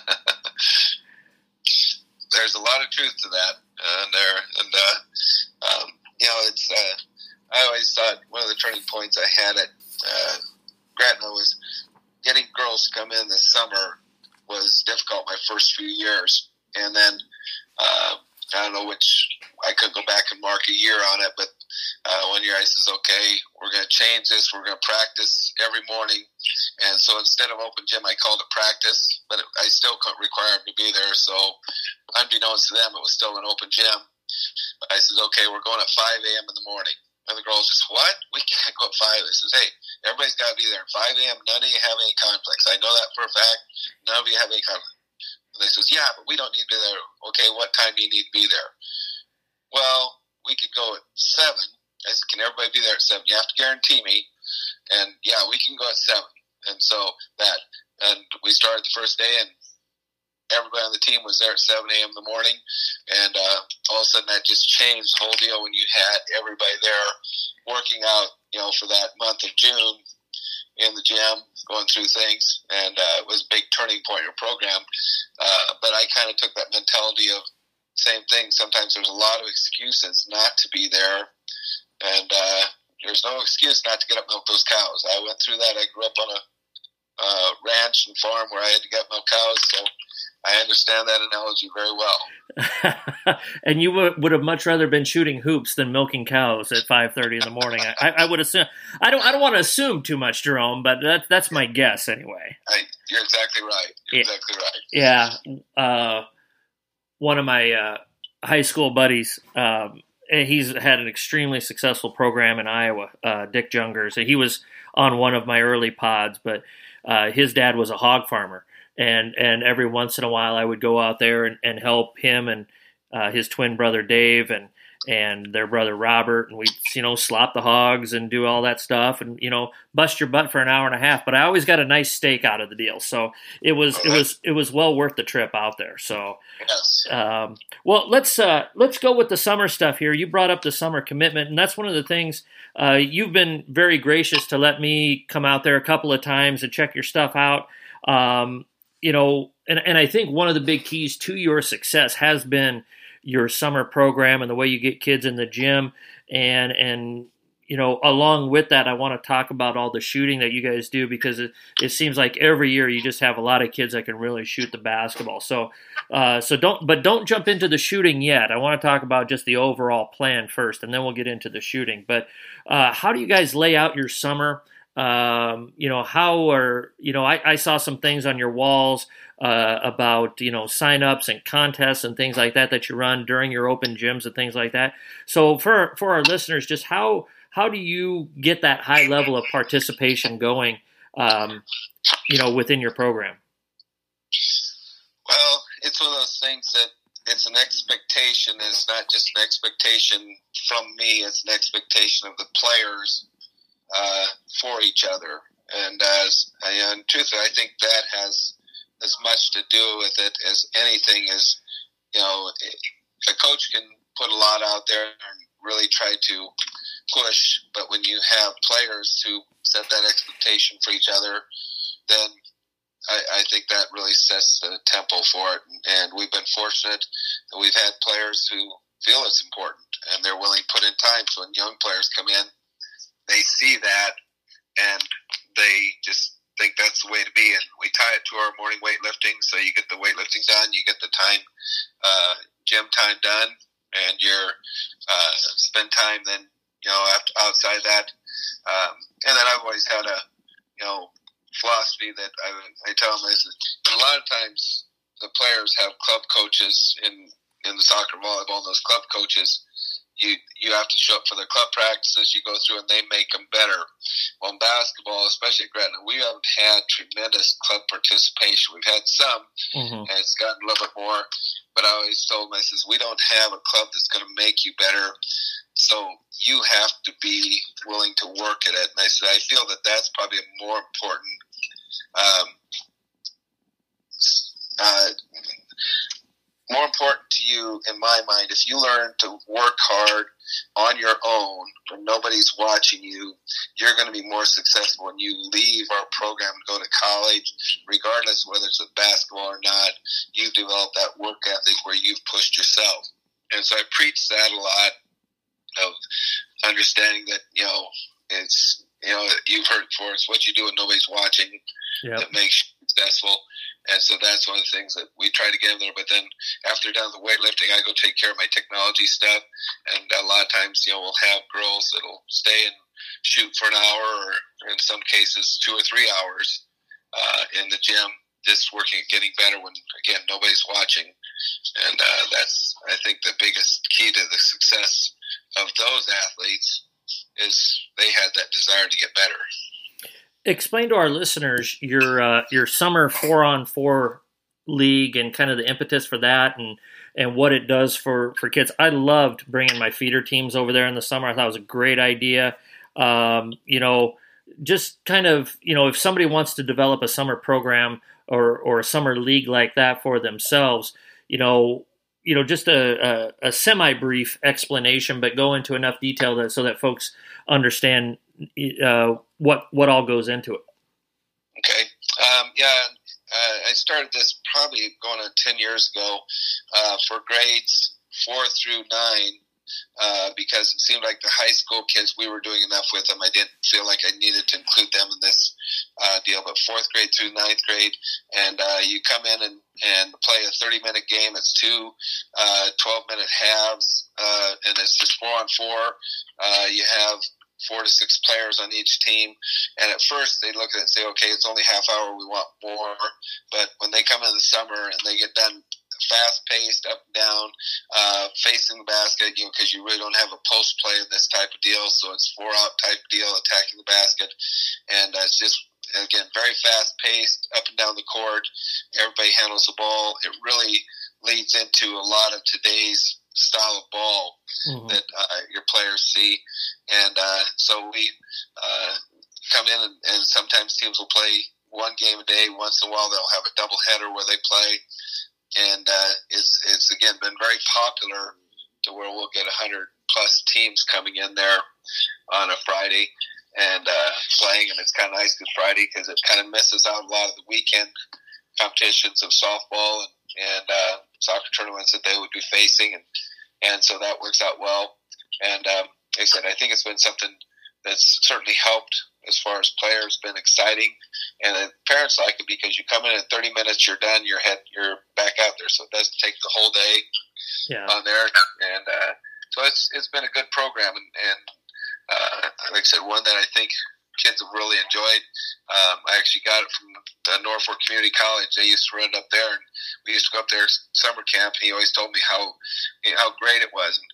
There's a lot of truth to that, uh, there, and uh, um, you know, it's. Uh, I always thought one of the turning points I had at uh, Gretna was getting girls to come in this summer was difficult my first few years, and then uh, I don't know which I could go back and mark a year on it, but uh, one year I says, okay, we're going to change this. We're going to practice every morning. And so instead of open gym, I called it practice, but I still couldn't require them to be there. So unbeknownst to them, it was still an open gym. But I said, okay, we're going at 5 a.m. in the morning. And the girls just, what? We can't go at 5. I says, hey, everybody's got to be there at 5 a.m. None of you have any conflicts. I know that for a fact. None of you have any conflicts. And they says, yeah, but we don't need to be there. Okay, what time do you need to be there? Well, we could go at 7. I said, can everybody be there at 7? You have to guarantee me. And yeah, we can go at 7. And so that, and we started the first day and everybody on the team was there at 7 a.m. in the morning. And uh, all of a sudden that just changed the whole deal when you had everybody there working out, you know, for that month of June in the gym, going through things, and uh, it was a big turning point in your program. Uh, but I kind of took that mentality of same thing. Sometimes there's a lot of excuses not to be there, and uh, there's no excuse not to get up and milk those cows. I went through that. I grew up on a uh, ranch and farm where I had to get milk cows, so I understand that analogy very well. and you would, would have much rather been shooting hoops than milking cows at five thirty in the morning. I, I, would assume. I don't. I don't want to assume too much, Jerome, but that, that's my guess anyway. I, you're exactly right. You're yeah. exactly right. Yeah. Uh, one of my uh, high school buddies. Um, he's had an extremely successful program in Iowa. Uh, Dick Jungers. He was on one of my early pods, but uh, his dad was a hog farmer and and every once in a while I would go out there and, and help him and uh, his twin brother Dave and and their brother Robert, and we'd you know slop the hogs and do all that stuff, and you know bust your butt for an hour and a half. But I always got a nice steak out of the deal, so it was it was it was well worth the trip out there. So, um, well, let's uh, let's go with the summer stuff here. You brought up the summer commitment, and that's one of the things uh, you've been very gracious to let me come out there a couple of times and check your stuff out. Um, you know, and and I think one of the big keys to your success has been your summer program and the way you get kids in the gym. And and you know along with that i want to talk about all the shooting that you guys do because it, it seems like every year you just have a lot of kids that can really shoot the basketball. So uh, so don't but don't jump into the shooting yet. I want to talk about just the overall plan first and then we'll get into the shooting. But uh, how do you guys lay out your summer um, you know how are you know I, I saw some things on your walls uh, about you know signups and contests and things like that that you run during your open gyms and things like that. So for for our listeners, just how how do you get that high level of participation going? Um, you know, within your program. Well, it's one of those things that it's an expectation. It's not just an expectation from me. It's an expectation of the players uh, for each other. And as and truthfully, I think that has as much to do with it as anything is, you know, a coach can put a lot out there and really try to push, but when you have players who set that expectation for each other, then I, I think that really sets the tempo for it. And we've been fortunate that we've had players who feel it's important and they're willing to put in time. So when young players come in, they see that and they just think that's the way to be. And we tie it to our morning weightlifting, so you get the weightlifting done, you get the time, uh, gym time done, and you're uh, spend time then you know after, outside that. Um, and then I've always had a you know philosophy that I, I tell them is a lot of times the players have club coaches in in the soccer volleyball. Those club coaches you you have to show up for the club practices you go through and they make them better. Well, in basketball, especially at Gretna, we haven't had tremendous club participation. We've had some, mm-hmm. and it's gotten a little bit more. But I always told them, I says, we don't have a club that's going to make you better. So you have to be willing to work at it. And I said, I feel that that's probably a more important um, uh, more important to you, in my mind, if you learn to work hard on your own when nobody's watching you, you're going to be more successful when you leave our program and go to college, regardless whether it's with basketball or not. You've developed that work ethic where you've pushed yourself. And so I preach that a lot of understanding that, you know, it's, you know, you've heard it before, it's what you do when nobody's watching yep. that makes you successful. And so that's one of the things that we try to get in there. But then after down the weightlifting, I go take care of my technology stuff. And a lot of times, you know, we'll have girls that'll stay and shoot for an hour or in some cases two or three hours uh, in the gym, just working getting better when, again, nobody's watching. And uh, that's, I think, the biggest key to the success of those athletes is they had that desire to get better explain to our listeners your uh, your summer four on four league and kind of the impetus for that and and what it does for for kids. I loved bringing my feeder teams over there in the summer. I thought it was a great idea. Um, you know, just kind of you know if somebody wants to develop a summer program or or a summer league like that for themselves, you know. You know, just a, a, a semi brief explanation, but go into enough detail that so that folks understand uh, what what all goes into it. Okay. Um, yeah, uh, I started this probably going on ten years ago uh, for grades four through nine. Uh, because it seemed like the high school kids we were doing enough with them. I didn't feel like I needed to include them in this uh, deal. But fourth grade through ninth grade, and uh, you come in and, and play a 30 minute game. It's two uh, 12 minute halves, uh, and it's just four on four. Uh, you have four to six players on each team. And at first, they look at it and say, okay, it's only half hour, we want more. But when they come in the summer and they get done fast paced, up and down, uh, facing the basket, you know, because you really don't have a post play in this type of deal. So it's four out type deal, attacking the basket. And uh, it's just, again, very fast paced, up and down the court. Everybody handles the ball. It really leads into a lot of today's style of ball mm-hmm. that uh, your players see. And uh, so we uh, come in, and, and sometimes teams will play one game a day. Once in a while, they'll have a double header where they play, and uh, it's it's again been very popular to where we'll get a hundred plus teams coming in there on a Friday and uh, playing, and it's kind of nice because Friday because it kind of misses out a lot of the weekend competitions of softball and, and uh, soccer tournaments that they would be facing, and and so that works out well. And um, like I said, I think it's been something that's certainly helped as far as players, been exciting, and parents like it because you come in in 30 minutes, you're done, you're head, you're back out there, so it doesn't take the whole day yeah. on there, and uh, so it's it's been a good program, and, and uh, like I said, one that I think kids have really enjoyed. Um, I actually got it from the Norfolk Community College. They used to run it up there, and we used to go up there summer camp. And he always told me how you know, how great it was. And,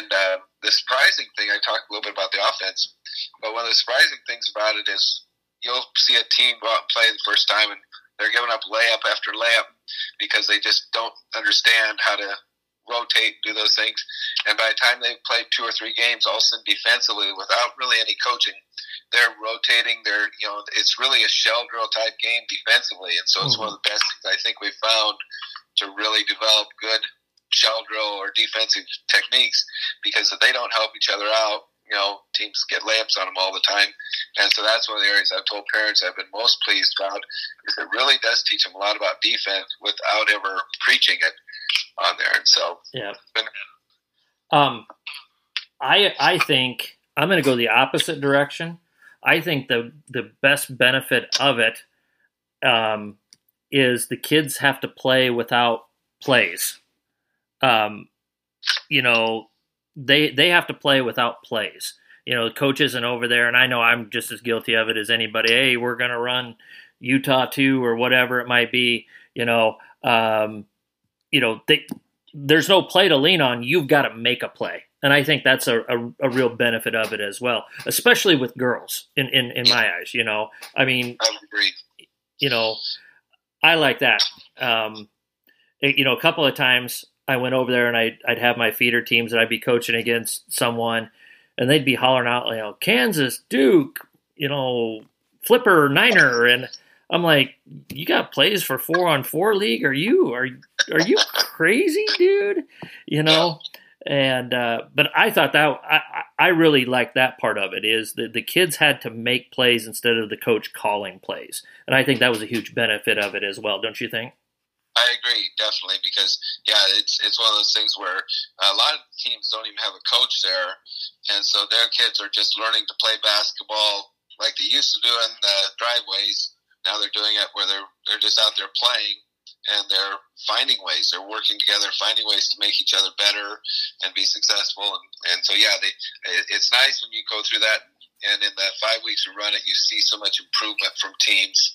and uh, the surprising thing, I talked a little bit about the offense, but one of the surprising things about it is you'll see a team go out and play the first time, and they're giving up layup after layup because they just don't understand how to rotate, do those things. And by the time they've played two or three games, all of a sudden defensively, without really any coaching, they're rotating. They're you know, it's really a shell drill type game defensively, and so it's mm-hmm. one of the best things I think we've found to really develop good shell drill or defensive techniques because if they don't help each other out, you know, teams get layups on them all the time. And so that's one of the areas I've told parents I've been most pleased about is it really does teach them a lot about defense without ever preaching it on there. And so, yeah. Um, I I think I'm going to go the opposite direction. I think the the best benefit of it um, is the kids have to play without plays. Um, you know, they they have to play without plays. You know, the coach isn't over there, and I know I'm just as guilty of it as anybody. Hey, we're going to run Utah two or whatever it might be. You know, um, you know, they, there's no play to lean on. You've got to make a play. And I think that's a, a, a, real benefit of it as well, especially with girls in, in, in my eyes, you know, I mean, I agree. you know, I like that. Um, it, you know, a couple of times I went over there and I'd, I'd have my feeder teams and I'd be coaching against someone and they'd be hollering out, you know, Kansas, Duke, you know, Flipper, Niner. And I'm like, you got plays for four on four league? Are you, are, are you crazy, dude? You know? and uh, but I thought that I, I really liked that part of it is that the kids had to make plays instead of the coach calling plays, and I think that was a huge benefit of it as well. Don't you think? I agree definitely because yeah, it's it's one of those things where a lot of teams don't even have a coach there, and so their kids are just learning to play basketball like they used to do in the driveways. Now they're doing it where they're they're just out there playing and they're finding ways. They're working together, finding ways to make each other better and be successful. And, and so, yeah, they, it's nice when you go through that. And in that five weeks we run it, you see so much improvement from teams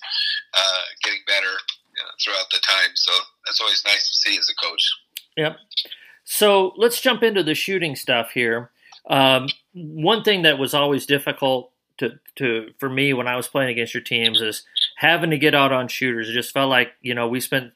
uh, getting better you know, throughout the time. So that's always nice to see as a coach. Yep. So let's jump into the shooting stuff here. Um, one thing that was always difficult to, to for me when I was playing against your teams is having to get out on shooters. It just felt like you know we spent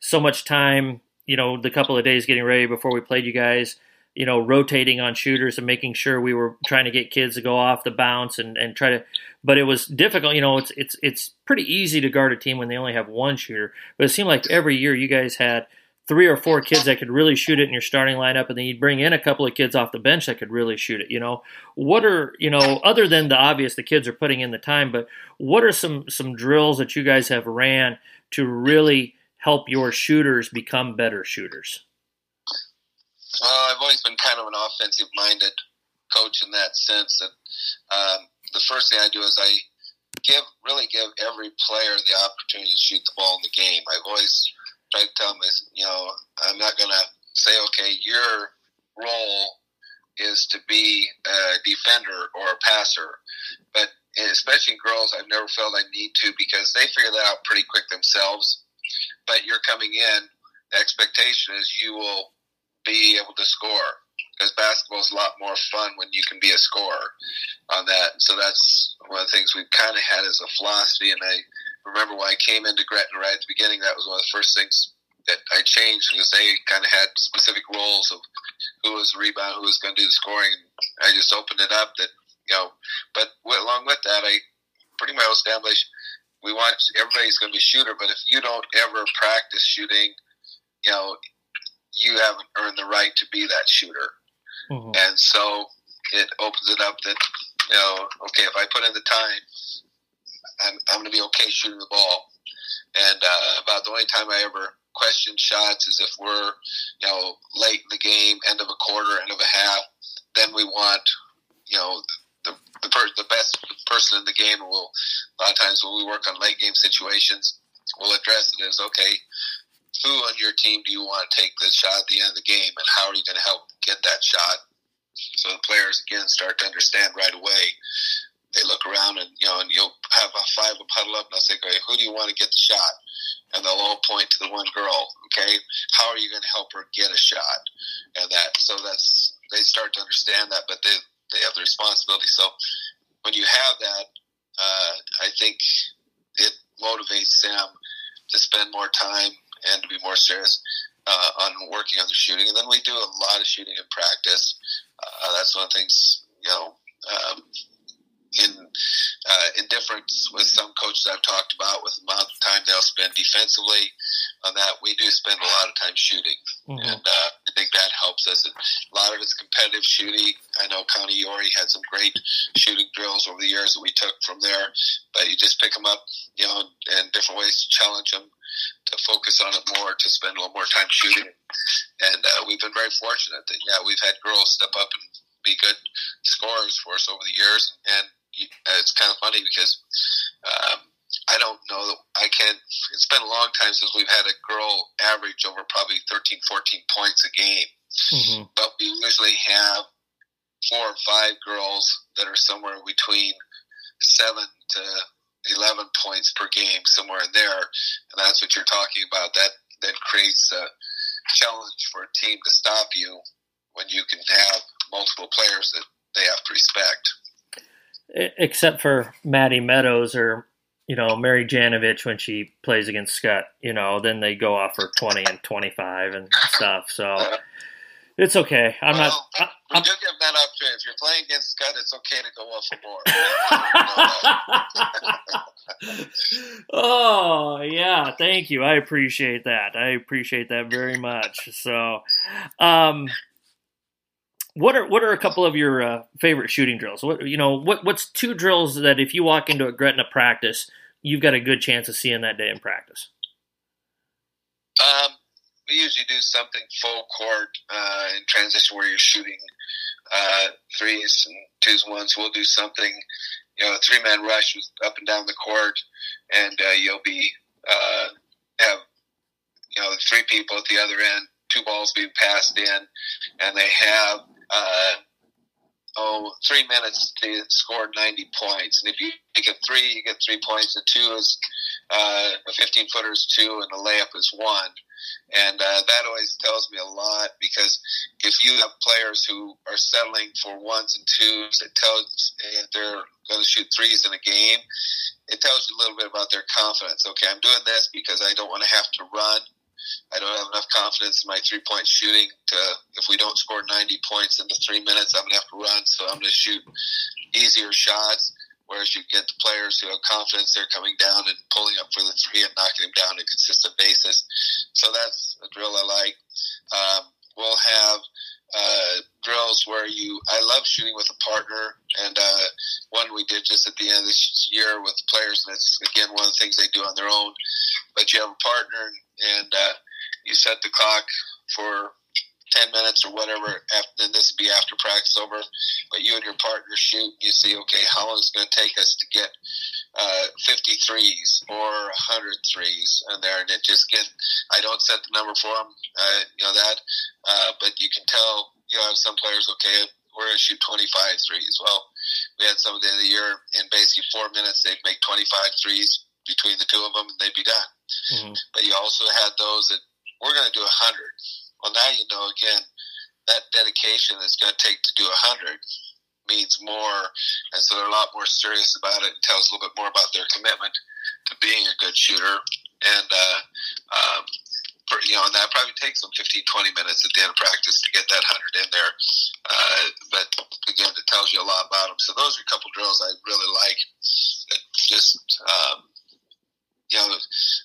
so much time, you know, the couple of days getting ready before we played you guys, you know, rotating on shooters and making sure we were trying to get kids to go off the bounce and, and try to but it was difficult, you know, it's it's it's pretty easy to guard a team when they only have one shooter. But it seemed like every year you guys had three or four kids that could really shoot it in your starting lineup, and then you'd bring in a couple of kids off the bench that could really shoot it. You know, what are you know other than the obvious, the kids are putting in the time, but what are some some drills that you guys have ran to really help your shooters become better shooters? Well, I've always been kind of an offensive minded coach in that sense. That um, the first thing I do is I give really give every player the opportunity to shoot the ball in the game. I've always try to tell them is, you know, I'm not going to say, okay, your role is to be a defender or a passer. But especially girls, I've never felt I need to because they figure that out pretty quick themselves. But you're coming in, the expectation is you will be able to score. because basketball is a lot more fun when you can be a scorer on that. So that's one of the things we've kind of had as a philosophy. And I remember when I came into Gretna right at the beginning, that was one of the first things that I changed because they kind of had specific roles of who was the rebound, who was going to do the scoring. I just opened it up that, you know, but along with that, I pretty much established we want everybody's going to be a shooter, but if you don't ever practice shooting, you know, you haven't earned the right to be that shooter. Mm-hmm. And so it opens it up that, you know, okay, if I put in the time, I'm, I'm going to be okay shooting the ball. And uh, about the only time I ever question shots is if we're, you know, late in the game, end of a quarter, end of a half, then we want, you know, the the, per, the best person in the game. And we'll a lot of times when we work on late game situations, we'll address it as okay, who on your team do you want to take this shot at the end of the game, and how are you going to help get that shot? So the players again start to understand right away. They look around and you know, and you'll have a five will huddle up, and they'll say, "Okay, who do you want to get the shot?" And they'll all point to the one girl. Okay, how are you going to help her get a shot? And that, so that's they start to understand that, but they they have the responsibility. So when you have that, uh, I think it motivates them to spend more time and to be more serious uh, on working on the shooting. And then we do a lot of shooting in practice. Uh, that's one of the things, you know, um, uh, in difference with some coaches I've talked about with the amount of time they'll spend defensively on that, we do spend a lot of time shooting, mm-hmm. and uh, I think that helps us. A lot of it's competitive shooting. I know County Yorrie had some great shooting drills over the years that we took from there, but you just pick them up, you know, in different ways to challenge them to focus on it more, to spend a little more time shooting. And uh, we've been very fortunate that yeah, we've had girls step up and be good scorers for us over the years, and it's kind of funny because um, I don't know. I can't. It's been a long time since we've had a girl average over probably 13, 14 points a game. Mm-hmm. But we usually have four or five girls that are somewhere between seven to 11 points per game, somewhere in there. And that's what you're talking about. That then creates a challenge for a team to stop you when you can have multiple players that they have to respect except for Maddie Meadows or you know Mary Janovich when she plays against Scott. You know, then they go off for twenty and twenty five and stuff. So it's okay. I'm well, not. I, we do give that up. If you're playing against Scott, it's okay to go off for more. oh yeah, thank you. I appreciate that. I appreciate that very much. So, um, what are what are a couple of your uh, favorite shooting drills? What you know, what what's two drills that if you walk into a Gretna practice, you've got a good chance of seeing that day in practice? Um, we usually do something full court uh, in transition where you're shooting uh, threes and twos and ones. We'll do something, you know, three man rush up and down the court, and uh, you'll be uh, have you know three people at the other end, two balls being passed in, and they have uh, oh, three minutes they score 90 points. And if you make a three, you get three points. A two is uh, a 15 footer is two, and a layup is one. And uh, that always tells me a lot because if you have players who are settling for ones and twos, it tells if they're going to shoot threes in a game. It tells you a little bit about their confidence. Okay, I'm doing this because I don't want to have to run I don't have enough confidence in my three point shooting to, if we don't score 90 points in the three minutes, I'm going to have to run. So I'm going to shoot easier shots. Whereas you get the players who have confidence, they're coming down and pulling up for the three and knocking them down on a consistent basis. So that's a drill I like. Um, we'll have uh, drills where you, I love shooting with a partner. And uh, one we did just at the end of this year with players, and it's again one of the things they do on their own. But you have a partner, and uh, you set the clock for 10 minutes or whatever, and this would be after practice over, but you and your partner shoot, and you see, okay, how long is it going to take us to get uh, 50 threes or 100 threes in there? And it just get, I don't set the number for them, uh, you know, that, uh, but you can tell, you know, some players, okay, we're going to shoot 25 threes. Well, we had some of the end of the year, in basically four minutes, they'd make 25 threes between the two of them, and they'd be done. Mm-hmm. But you also had those that we're going to do a hundred. Well, now you know again that dedication that's going to take to do a hundred means more, and so they're a lot more serious about it and tells a little bit more about their commitment to being a good shooter. And uh, um, for, you know, and that probably takes them 15, 20 minutes at the end of practice to get that hundred in there. Uh, but again, it tells you a lot about them. So those are a couple drills I really like. That just um, you know,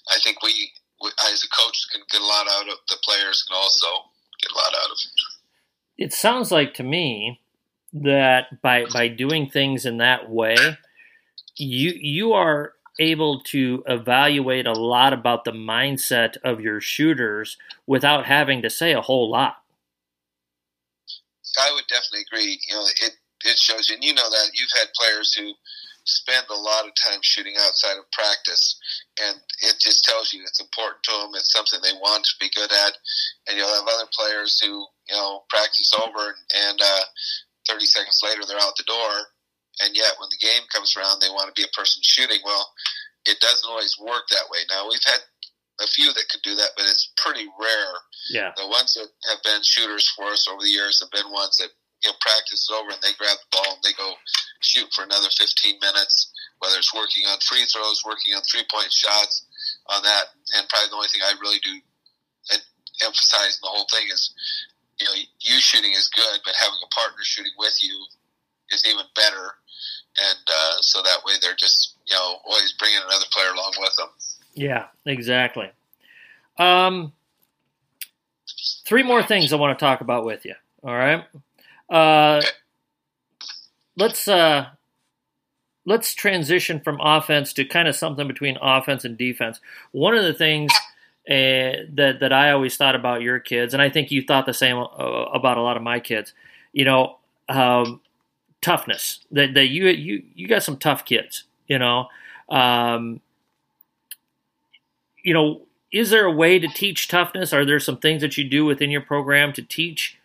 I think we, we as a coach can get a lot out of the players can also get a lot out of. It sounds like to me that by by doing things in that way, you you are able to evaluate a lot about the mindset of your shooters without having to say a whole lot. I would definitely agree. You know, it it shows you, and you know that you've had players who spend a lot of time shooting outside of practice, and it just tells you it's important to them. It's something they want to be good at, and you'll have other players who you know practice over and uh, 30 seconds later they're out the door. And yet when the game comes around they want to be a person shooting. Well it doesn't always work that way. Now we've had a few that could do that but it's pretty rare. Yeah. The ones that have been shooters for us over the years have been ones that you know practice is over and they grab the ball and they go shoot for another 15 minutes whether it's working on free throws working on three point shots on that and probably the only thing i really do emphasize in the whole thing is you know, you shooting is good, but having a partner shooting with you is even better. And uh, so that way they're just, you know, always bringing another player along with them. Yeah, exactly. Um, three more things I want to talk about with you. All right. Uh. Let's uh, let's transition from offense to kind of something between offense and defense. One of the things uh, that that I always thought about your kids, and I think you thought the same uh, about a lot of my kids. You know, um, toughness. That that you you you got some tough kids. You know, um, you know, is there a way to teach toughness? Are there some things that you do within your program to teach,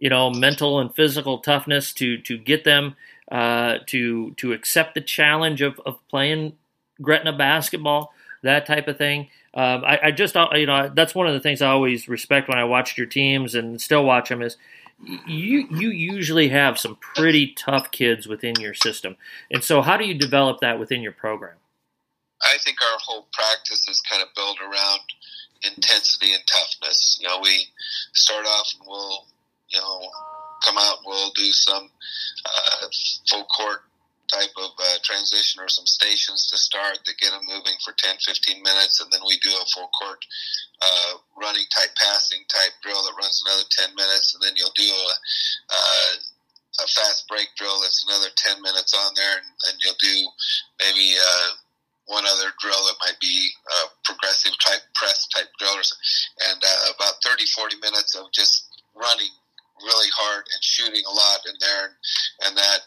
you know, mental and physical toughness to to get them uh, to to accept the challenge of of playing Gretna basketball, that type of thing? um, I, I, just you know that's one of the things I always respect when I watched your teams and still watch them is you you usually have some pretty tough kids within your system, and so how do you develop that within your program? I think our whole practice is kind of built around intensity and toughness. You know, we start off and we'll you know come out we'll do some uh, full court type of uh, transition or some stations to start that get them moving for 10, 15 minutes, and then we do a full court uh, running type passing type drill that runs another 10 minutes, and then you'll do a, uh, a fast break drill that's another 10 minutes on there, and then you'll do maybe uh, one other drill that might be a progressive type press type drill, and uh, about 30, 40 minutes of just running really hard and shooting a lot in there and, and that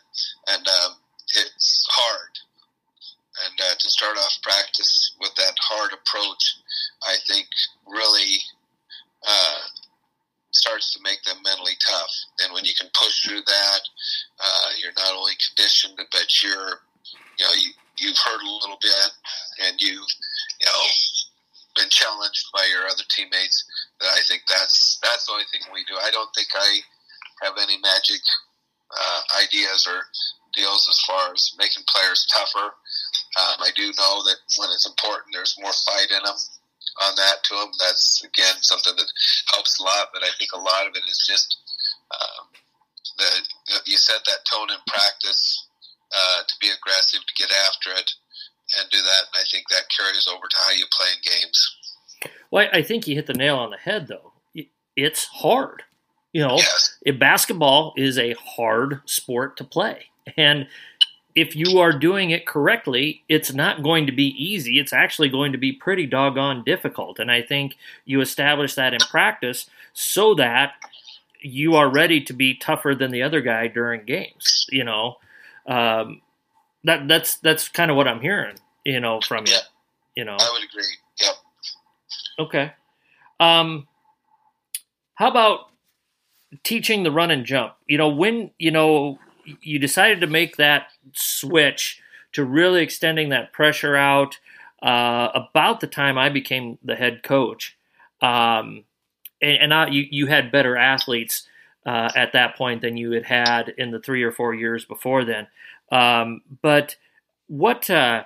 and um, it's hard. And uh, to start off practice with that hard approach, I think really uh, starts to make them mentally tough. And when you can push through that, uh, you're not only conditioned, but you're, you know, you, you've heard a little bit and you've, you know, been challenged by your other teammates. I think that's that's the only thing we do. I don't think I have any magic uh, ideas or deals as far as making players tougher. Um, I do know that when it's important, there's more fight in them on that to them. That's again something that helps a lot. But I think a lot of it is just um, the you set that tone in practice uh, to be aggressive, to get after it, and do that. And I think that carries over to how you play in games. Well, I think you hit the nail on the head, though. It's hard. You know, yes. basketball is a hard sport to play. And if you are doing it correctly, it's not going to be easy. It's actually going to be pretty doggone difficult. And I think you establish that in practice so that you are ready to be tougher than the other guy during games. You know, um, that that's that's kind of what I'm hearing. You know, from yeah. you. You know, I would agree. Okay. Um, how about teaching the run and jump? You know, when you know you decided to make that switch to really extending that pressure out uh, about the time I became the head coach. Um, and, and I, you, you had better athletes uh, at that point than you had had in the three or four years before then. Um, but what uh,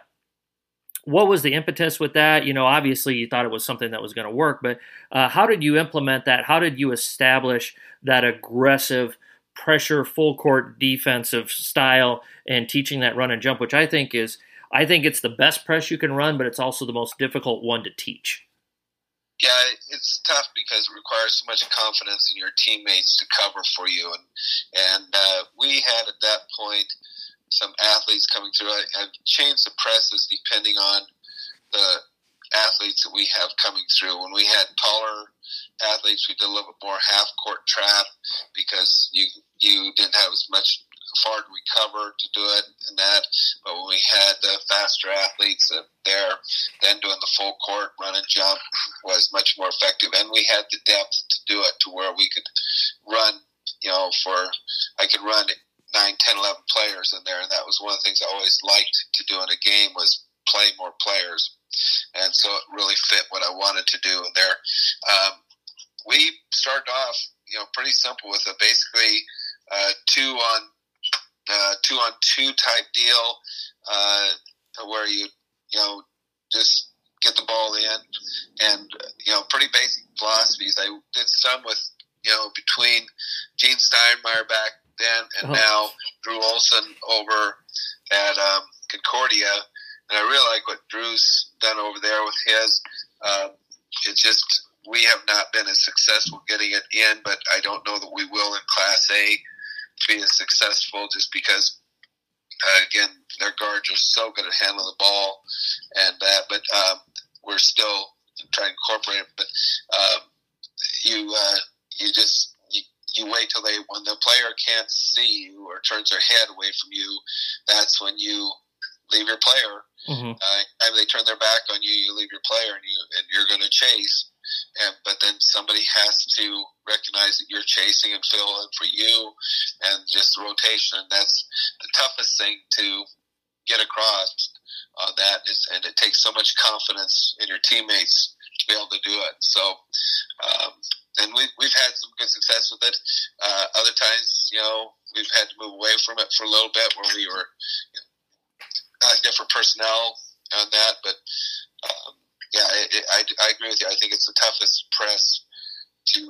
what was the impetus with that? You know, obviously you thought it was something that was going to work, but uh, how did you implement that? How did you establish that aggressive pressure, full court defensive style, and teaching that run and jump, which I think is I think it's the best press you can run, but it's also the most difficult one to teach. Yeah, it's tough because it requires so much confidence in your teammates to cover for you, and and uh, we had at that point some athletes coming through. I, I've changed the presses depending on the athletes that we have coming through. When we had taller athletes, we did a little bit more half court trap because you you didn't have as much far to recover to do it and that. But when we had the faster athletes there, then doing the full court run and jump was much more effective. And we had the depth to do it to where we could run, you know, for, I could run 9, 10, 11 players in there. And that was one of the things I always liked to do in a game was play more players. And so it really fit what I wanted to do in there. Um, we started off, you know, pretty simple with a basically uh, two on uh, two on two type deal, uh, where you you know just get the ball in, and you know pretty basic philosophies. I did some with you know between Gene Steinmeier back then and oh. now Drew Olson over at um, Concordia, and I really like what Drew's done over there with his. Um, it's just we have not been as successful getting it in, but I don't know that we will in Class A be as successful just because uh, again their guards are so good at handling the ball and that but um, we're still trying to incorporate it but um, you uh, you just you, wait till they when the player can't see you or turns their head away from you that's when you leave your player mm-hmm. uh, they turn their back on you you leave your player and you and you're going to chase and but then somebody has to recognize that you're chasing and fill in for you, and just the rotation. And that's the toughest thing to get across. Uh, that is, and it takes so much confidence in your teammates to be able to do it. So, um, and we, we've had some good success with it. Uh, other times, you know, we've had to move away from it for a little bit where we were uh, different personnel on that, but um, yeah, it, I, I agree with you. I think it's the toughest press to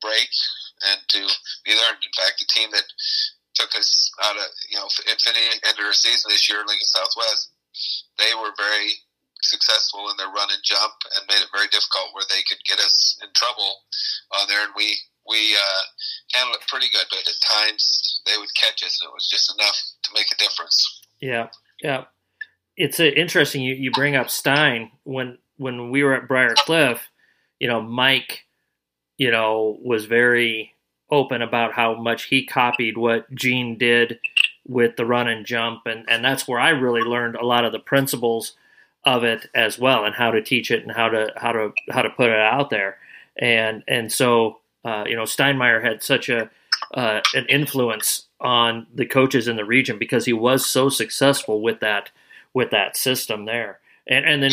break and to be there. In fact, the team that took us out of, you know, Infinity ended our season this year, Lincoln Southwest, they were very successful in their run and jump and made it very difficult where they could get us in trouble on there. And we, we uh, handled it pretty good, but at times they would catch us and it was just enough to make a difference. Yeah. Yeah. It's uh, interesting you, you bring up Stein when when we were at Briar Cliff, you know, Mike, you know, was very open about how much he copied what Gene did with the run and jump, and and that's where I really learned a lot of the principles of it as well, and how to teach it and how to how to how to put it out there, and and so uh, you know, Steinmeier had such a uh, an influence on the coaches in the region because he was so successful with that with that system there. And and then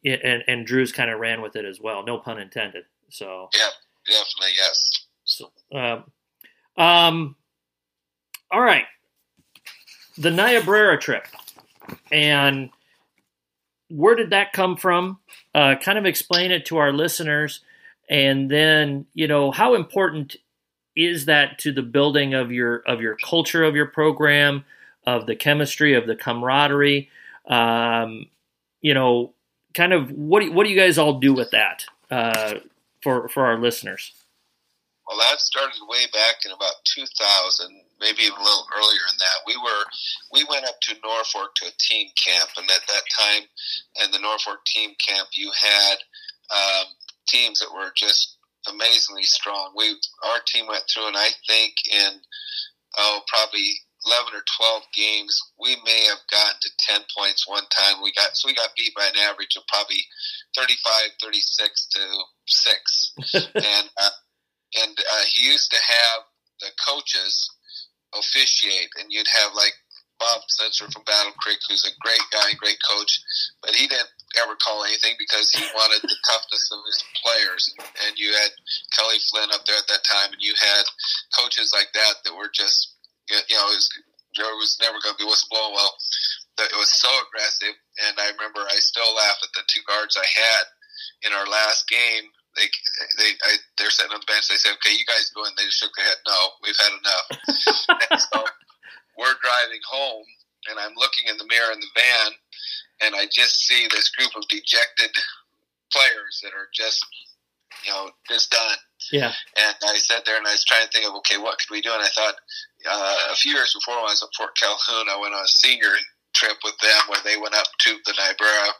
yeah. and and Drew's kind of ran with it as well. No pun intended. So yeah, definitely yes. So, um, um, all right, the Niobrara trip, and where did that come from? Uh, kind of explain it to our listeners, and then you know how important is that to the building of your of your culture of your program, of the chemistry, of the camaraderie. Um, you know, kind of what do, what do you guys all do with that uh, for for our listeners? Well, that started way back in about 2000, maybe even a little earlier than that. We were we went up to Norfolk to a team camp, and at that time, in the Norfolk team camp, you had um, teams that were just amazingly strong. We our team went through, and I think in oh probably 11 or 12 games, we may have gotten to 10 points one time. We got so we got beat by an average of probably 35, 36 to six, and uh, and uh, he used to have the coaches officiate, and you'd have like Bob Spencer from Battle Creek, who's a great guy, great coach, but he didn't ever call anything because he wanted the toughness of his players. And, you had Kelly Flynn up there at that time, and you had coaches like that that were just, you know, it was, Joe was never going to be whistleblowing. Well, it was so aggressive, and I remember I still laugh at the two guards I had in our last game. They they I, they're sitting on the bench. They said, "Okay, you guys go in." They just shook their head. No, we've had enough. and so we're driving home, and I'm looking in the mirror in the van, and I just see this group of dejected players that are just, you know, just done. Yeah. And I sat there and I was trying to think of, okay, what could we do? And I thought, uh, a few years before when I was at Fort Calhoun, I went on a senior trip with them where they went up to the Niobrara.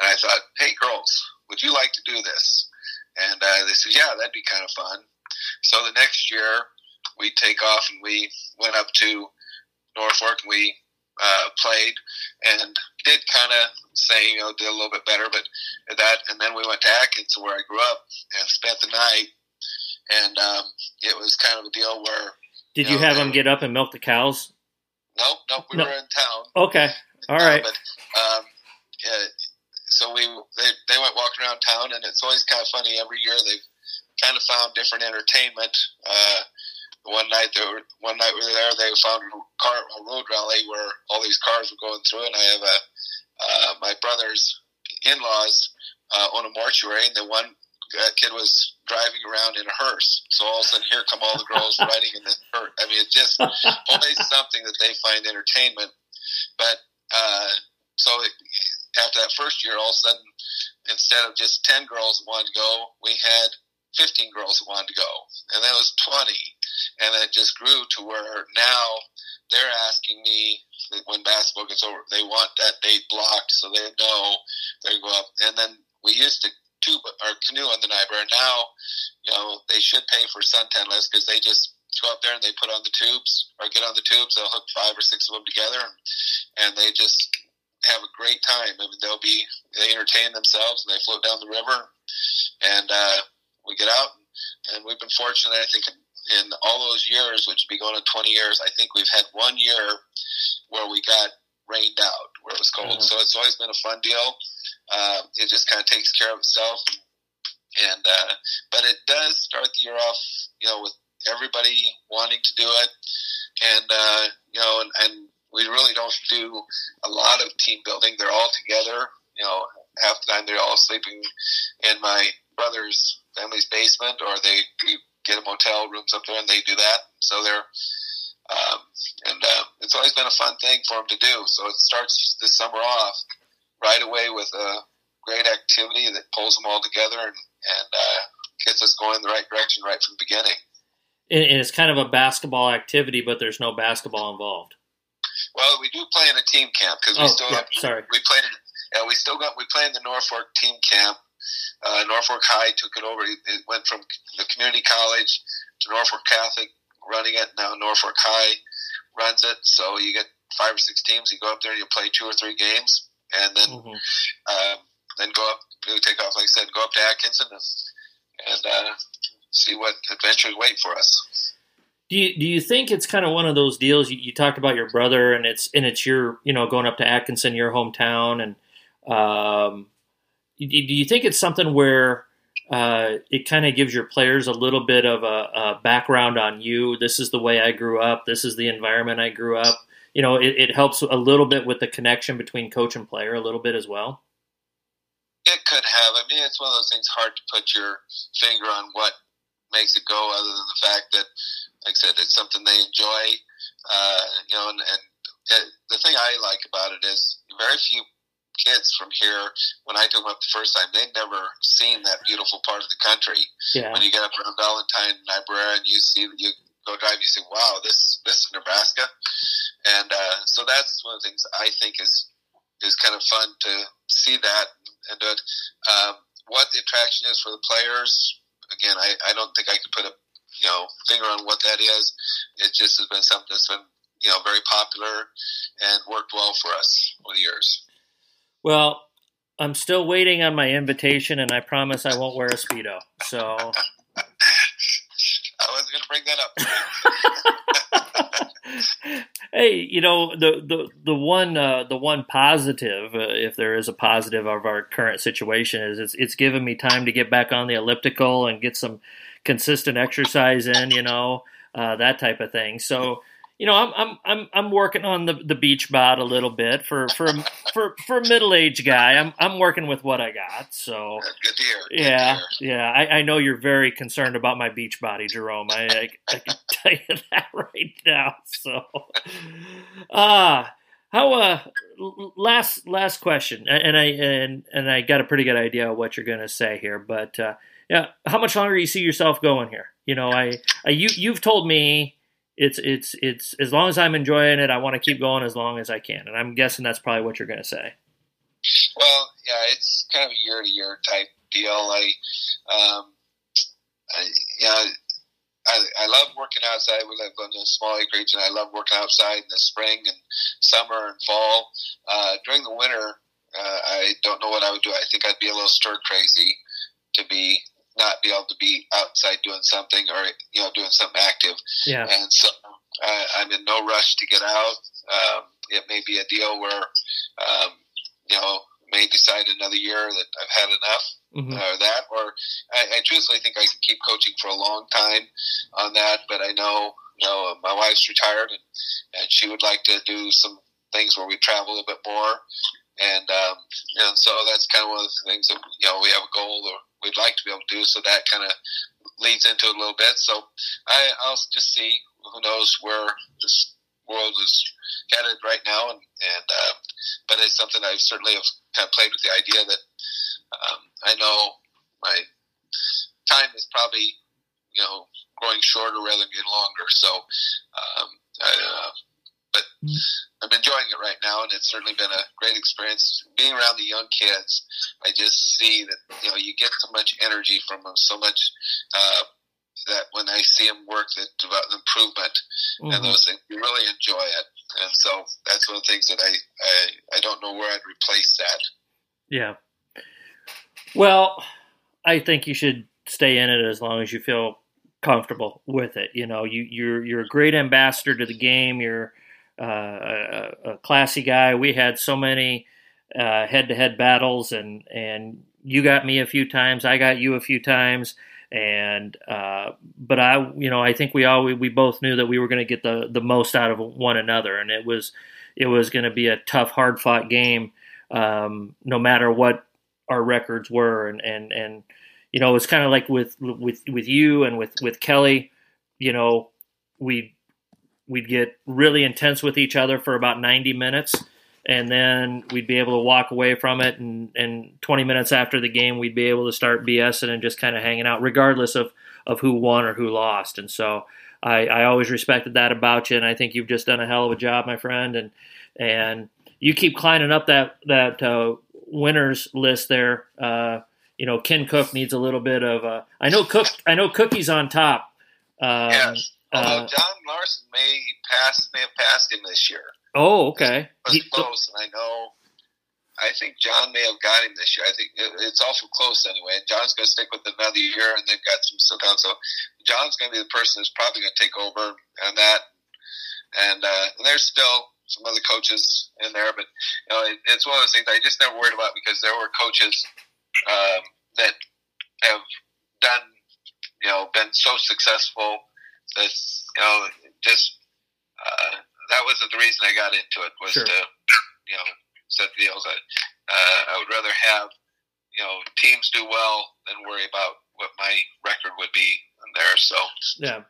And I thought, hey, girls, would you like to do this? And uh, they said, yeah, that'd be kind of fun. So the next year, we take off and we went up to Norfolk and we uh, played and did kind of say, you know, did a little bit better, but that, and then we went to Atkinson where I grew up and spent the night. And um, it was kind of a deal where. Did you, know, have them get up and milk the cows? Nope, nope. We no. were in town. Okay, all right. Uh, but um, so we they they went walking around town, and it's always kind of funny. Every year they've kind of found different entertainment. Uh, one night they were one night we were there. They found a car a road rally where all these cars were going through, and I have a uh, my brother's in laws uh, own a mortuary, and the one uh, kid was driving around in a hearse. So all of a sudden, here come all the girls riding in the hearse. I mean, it's just always something that they find entertainment. But uh, so it, after that first year, all of a sudden, instead of just ten girls that wanted to go, we had 15 girls that wanted to go, and then it was 20, and it just grew to where now they're asking me when basketball gets over, they want that date blocked so they know they go up, and then we used to tube or canoe on the Niobrara. Now, you know, they should pay for suntan lifts because they just go up there and they put on the tubes or get on the tubes. They'll hook five or six of them together, and they just have a great time. I mean, they'll be they entertain themselves and they float down the river, and uh, we get out, and we've been fortunate. I think in all those years, which would be going on 20 years, I think we've had one year where we got rained out, where it was cold. Mm-hmm. So it's always been a fun deal. Uh, it just kind of takes care of itself, and uh, but it does start the year off, you know, with everybody wanting to do it, and uh, you know, and, and we really don't do a lot of team building. They're all together. You know, half the time they're all sleeping in my brother's family's basement, or they get a motel rooms up there and they do that. So they're um, and uh, it's always been a fun thing for them to do. So it starts this summer off right away with a great activity that pulls them all together and, and uh, gets us going in the right direction right from the beginning. And it's kind of a basketball activity, but there's no basketball involved. Well, we do play in a team camp because we oh, still yeah, have, sorry we played. Yeah, we still got we play in the Norfolk team camp uh, Norfolk High took it over. It went from the community college to Norfolk Catholic running it. Now Norfolk High runs it. So you get five or six teams. You go up there and you play two or three games, and then mm-hmm. uh, then go up. You take off, like I said, go up to Atkinson and, and uh, see what adventures wait for us. Do you, do you think it's kind of one of those deals? You, you, talked about your brother, and it's and it's your you know going up to Atkinson, your hometown, and um, do you think it's something where uh, it kind of gives your players a little bit of a, a, background on you? This is the way I grew up. This is the environment I grew up. You know, it, it helps a little bit with the connection between coach and player, a little bit as well. It could have. I mean, it's one of those things hard to put your finger on what makes it go, other than the fact that, like I said, it's something they enjoy. Uh, you know, and, and it, the thing I like about it is very few kids from here, when I took them up the first time, they'd never seen that beautiful part of the country. Yeah. When you get up around Valentine, Niobrara, and you see, you go drive, you say, wow, this, this is Nebraska. And uh, so that's one of the things I think is is kind of fun to see that and do it. Um, what the attraction is for the players, again, I, I don't think I could put a you know finger on what that is. It just has been something that's been you know very popular and worked well for us over the years. Well, I'm still waiting on my invitation, and I promise I won't wear a speedo. So I wasn't going to bring that up. Hey, you know the the the one uh, the one positive, uh, if there is a positive of our current situation, is it's it's given me time to get back on the elliptical and get some consistent exercise in. You know uh, that type of thing. So you know, I'm I'm I'm I'm working on the the beach bod a little bit for for for for a middle aged guy. I'm I'm working with what I got. So Good to hear. Good yeah, yeah. I, I know you're very concerned about my beach body, Jerome. I I, I can tell you that right now. So, ah, how uh, last last question, and I and and I got a pretty good idea of what you're going to say here, but uh, yeah, how much longer do you see yourself going here? You know, I, I you you've told me it's it's it's as long as I'm enjoying it, I want to keep going as long as I can, and I'm guessing that's probably what you're going to say. Well, yeah, it's kind of a year to year type deal. I, um, I, you know, I, I love working outside. We live on a small acreage, and I love working outside in the spring and summer and fall. Uh, during the winter, uh, I don't know what I would do. I think I'd be a little stir crazy to be not be able to be outside doing something or you know doing something active. Yeah, And so uh, I'm in no rush to get out. Um, it may be a deal where, um, you know, may decide another year that I've had enough hmm or that, or I, I truthfully think I can keep coaching for a long time on that. But I know, you know, my wife's retired and, and she would like to do some things where we travel a little bit more. And, um, and so that's kind of one of the things that, you know, we have a goal or we'd like to be able to do. So that kind of leads into it a little bit. So I, I'll just see. Who knows where this world is headed right now? And, and uh, but it's something I certainly have kind of played with the idea that um, I know my time is probably you know growing shorter rather than getting longer. So, um, I, uh, but Mm. I'm enjoying it right now, and it's certainly been a great experience being around the young kids. I just see that you know you get so much energy from them, so much uh, that when I see them work, that about improvement Mm-hmm. and those things, you really enjoy it. And so that's one of the things that I I, I don't know where I'd replace that. Yeah. Well, I think you should stay in it as long as you feel comfortable with it. You know, you you're you're a great ambassador to the game. You're uh, a, classy guy. We had so many uh, head-to-head battles, and and you got me a few times. I got you a few times. And uh, but I, you know, I think we all we, we both knew that we were going to get the the most out of one another, and it was it was going to be a tough, hard fought game, um, no matter what our records were, and and and you know, it's kind of like with with with you and with with Kelly, you know, we we'd get really intense with each other for about 90 minutes and then we'd be able to walk away from it and, and 20 minutes after the game we'd be able to start bsing and just kind of hanging out regardless of, of who won or who lost. And so I, I always respected that about you and i think you've just done a hell of a job my friend. And and you keep climbing up that that uh, winners list there. Uh, you know ken cook needs a little bit of uh, i know cook i know cookie's on top um, Yes. Although uh, John Larson may pass, may have passed him this year. oh okay It He- close, and I know. I think John may have got him this year. I think it, it's awful close anyway. And John's going to stick with another year, and they've got some stuff down. So John's going to be the person who's probably going to take over on that. And, uh, and there's still some other coaches in there, but you know, it, it's one of those things I just never worried about because there were coaches um, that have done, you know, been so successful. That you know, just uh, that wasn't the reason I got into it. Was Sure. to you know set deals. I, uh, I would rather have you know teams do well than worry about what my record would be there. So Yeah.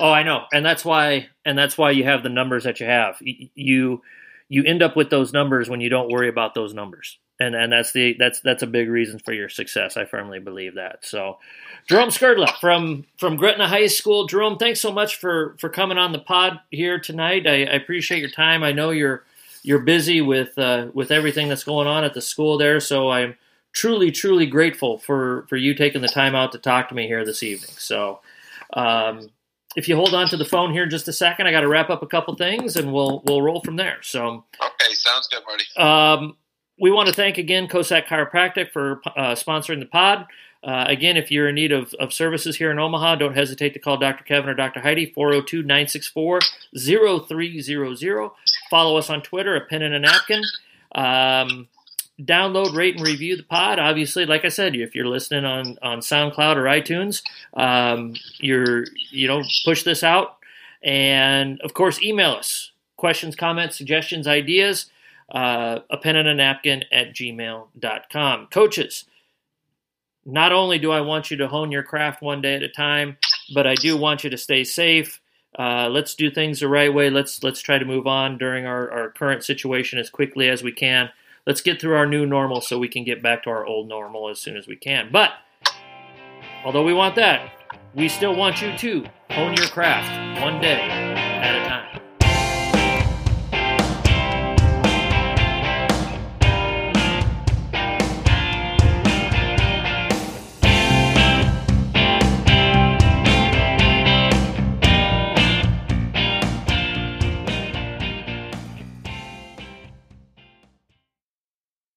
Oh, I know, and that's why, and that's why you have the numbers that you have. You you end up with those numbers when you don't worry about those numbers, and and that's the that's that's a big reason for your success. I firmly believe that. So, Jerome Skrdla from from Gretna High School. Jerome, thanks so much for for coming on the pod here tonight. I, I appreciate your time. I know you're you're busy with uh, with everything that's going on at the school there, so I'm truly truly grateful for for you taking the time out to talk to me here this evening. So. Um, if you hold on to the phone here just a second, I got to wrap up a couple things, and we'll we'll roll from there. So, okay, sounds good, Marty. um, we want to thank again Cossack Chiropractic for uh, sponsoring the pod. Uh, again, if you're in need of, of services here in Omaha, don't hesitate to call Dr. Kevin or Dr. Heidi, 402 964 0300. Follow us on Twitter, a pen and a napkin. Um, download, rate, and review the pod. Obviously, like I said, if you're listening on, on SoundCloud or iTunes, um, you're you know push this out, and of course, email us questions, comments, suggestions, ideas. Uh, a pen and a napkin at gmail.com. Coaches, not only do I want you to hone your craft one day at a time, but I do want you to stay safe. Uh, let's do things the right way. Let's let's try to move on during our, our current situation as quickly as we can. Let's get through our new normal so we can get back to our old normal as soon as we can. But although we want that, we still want you to hone your craft one day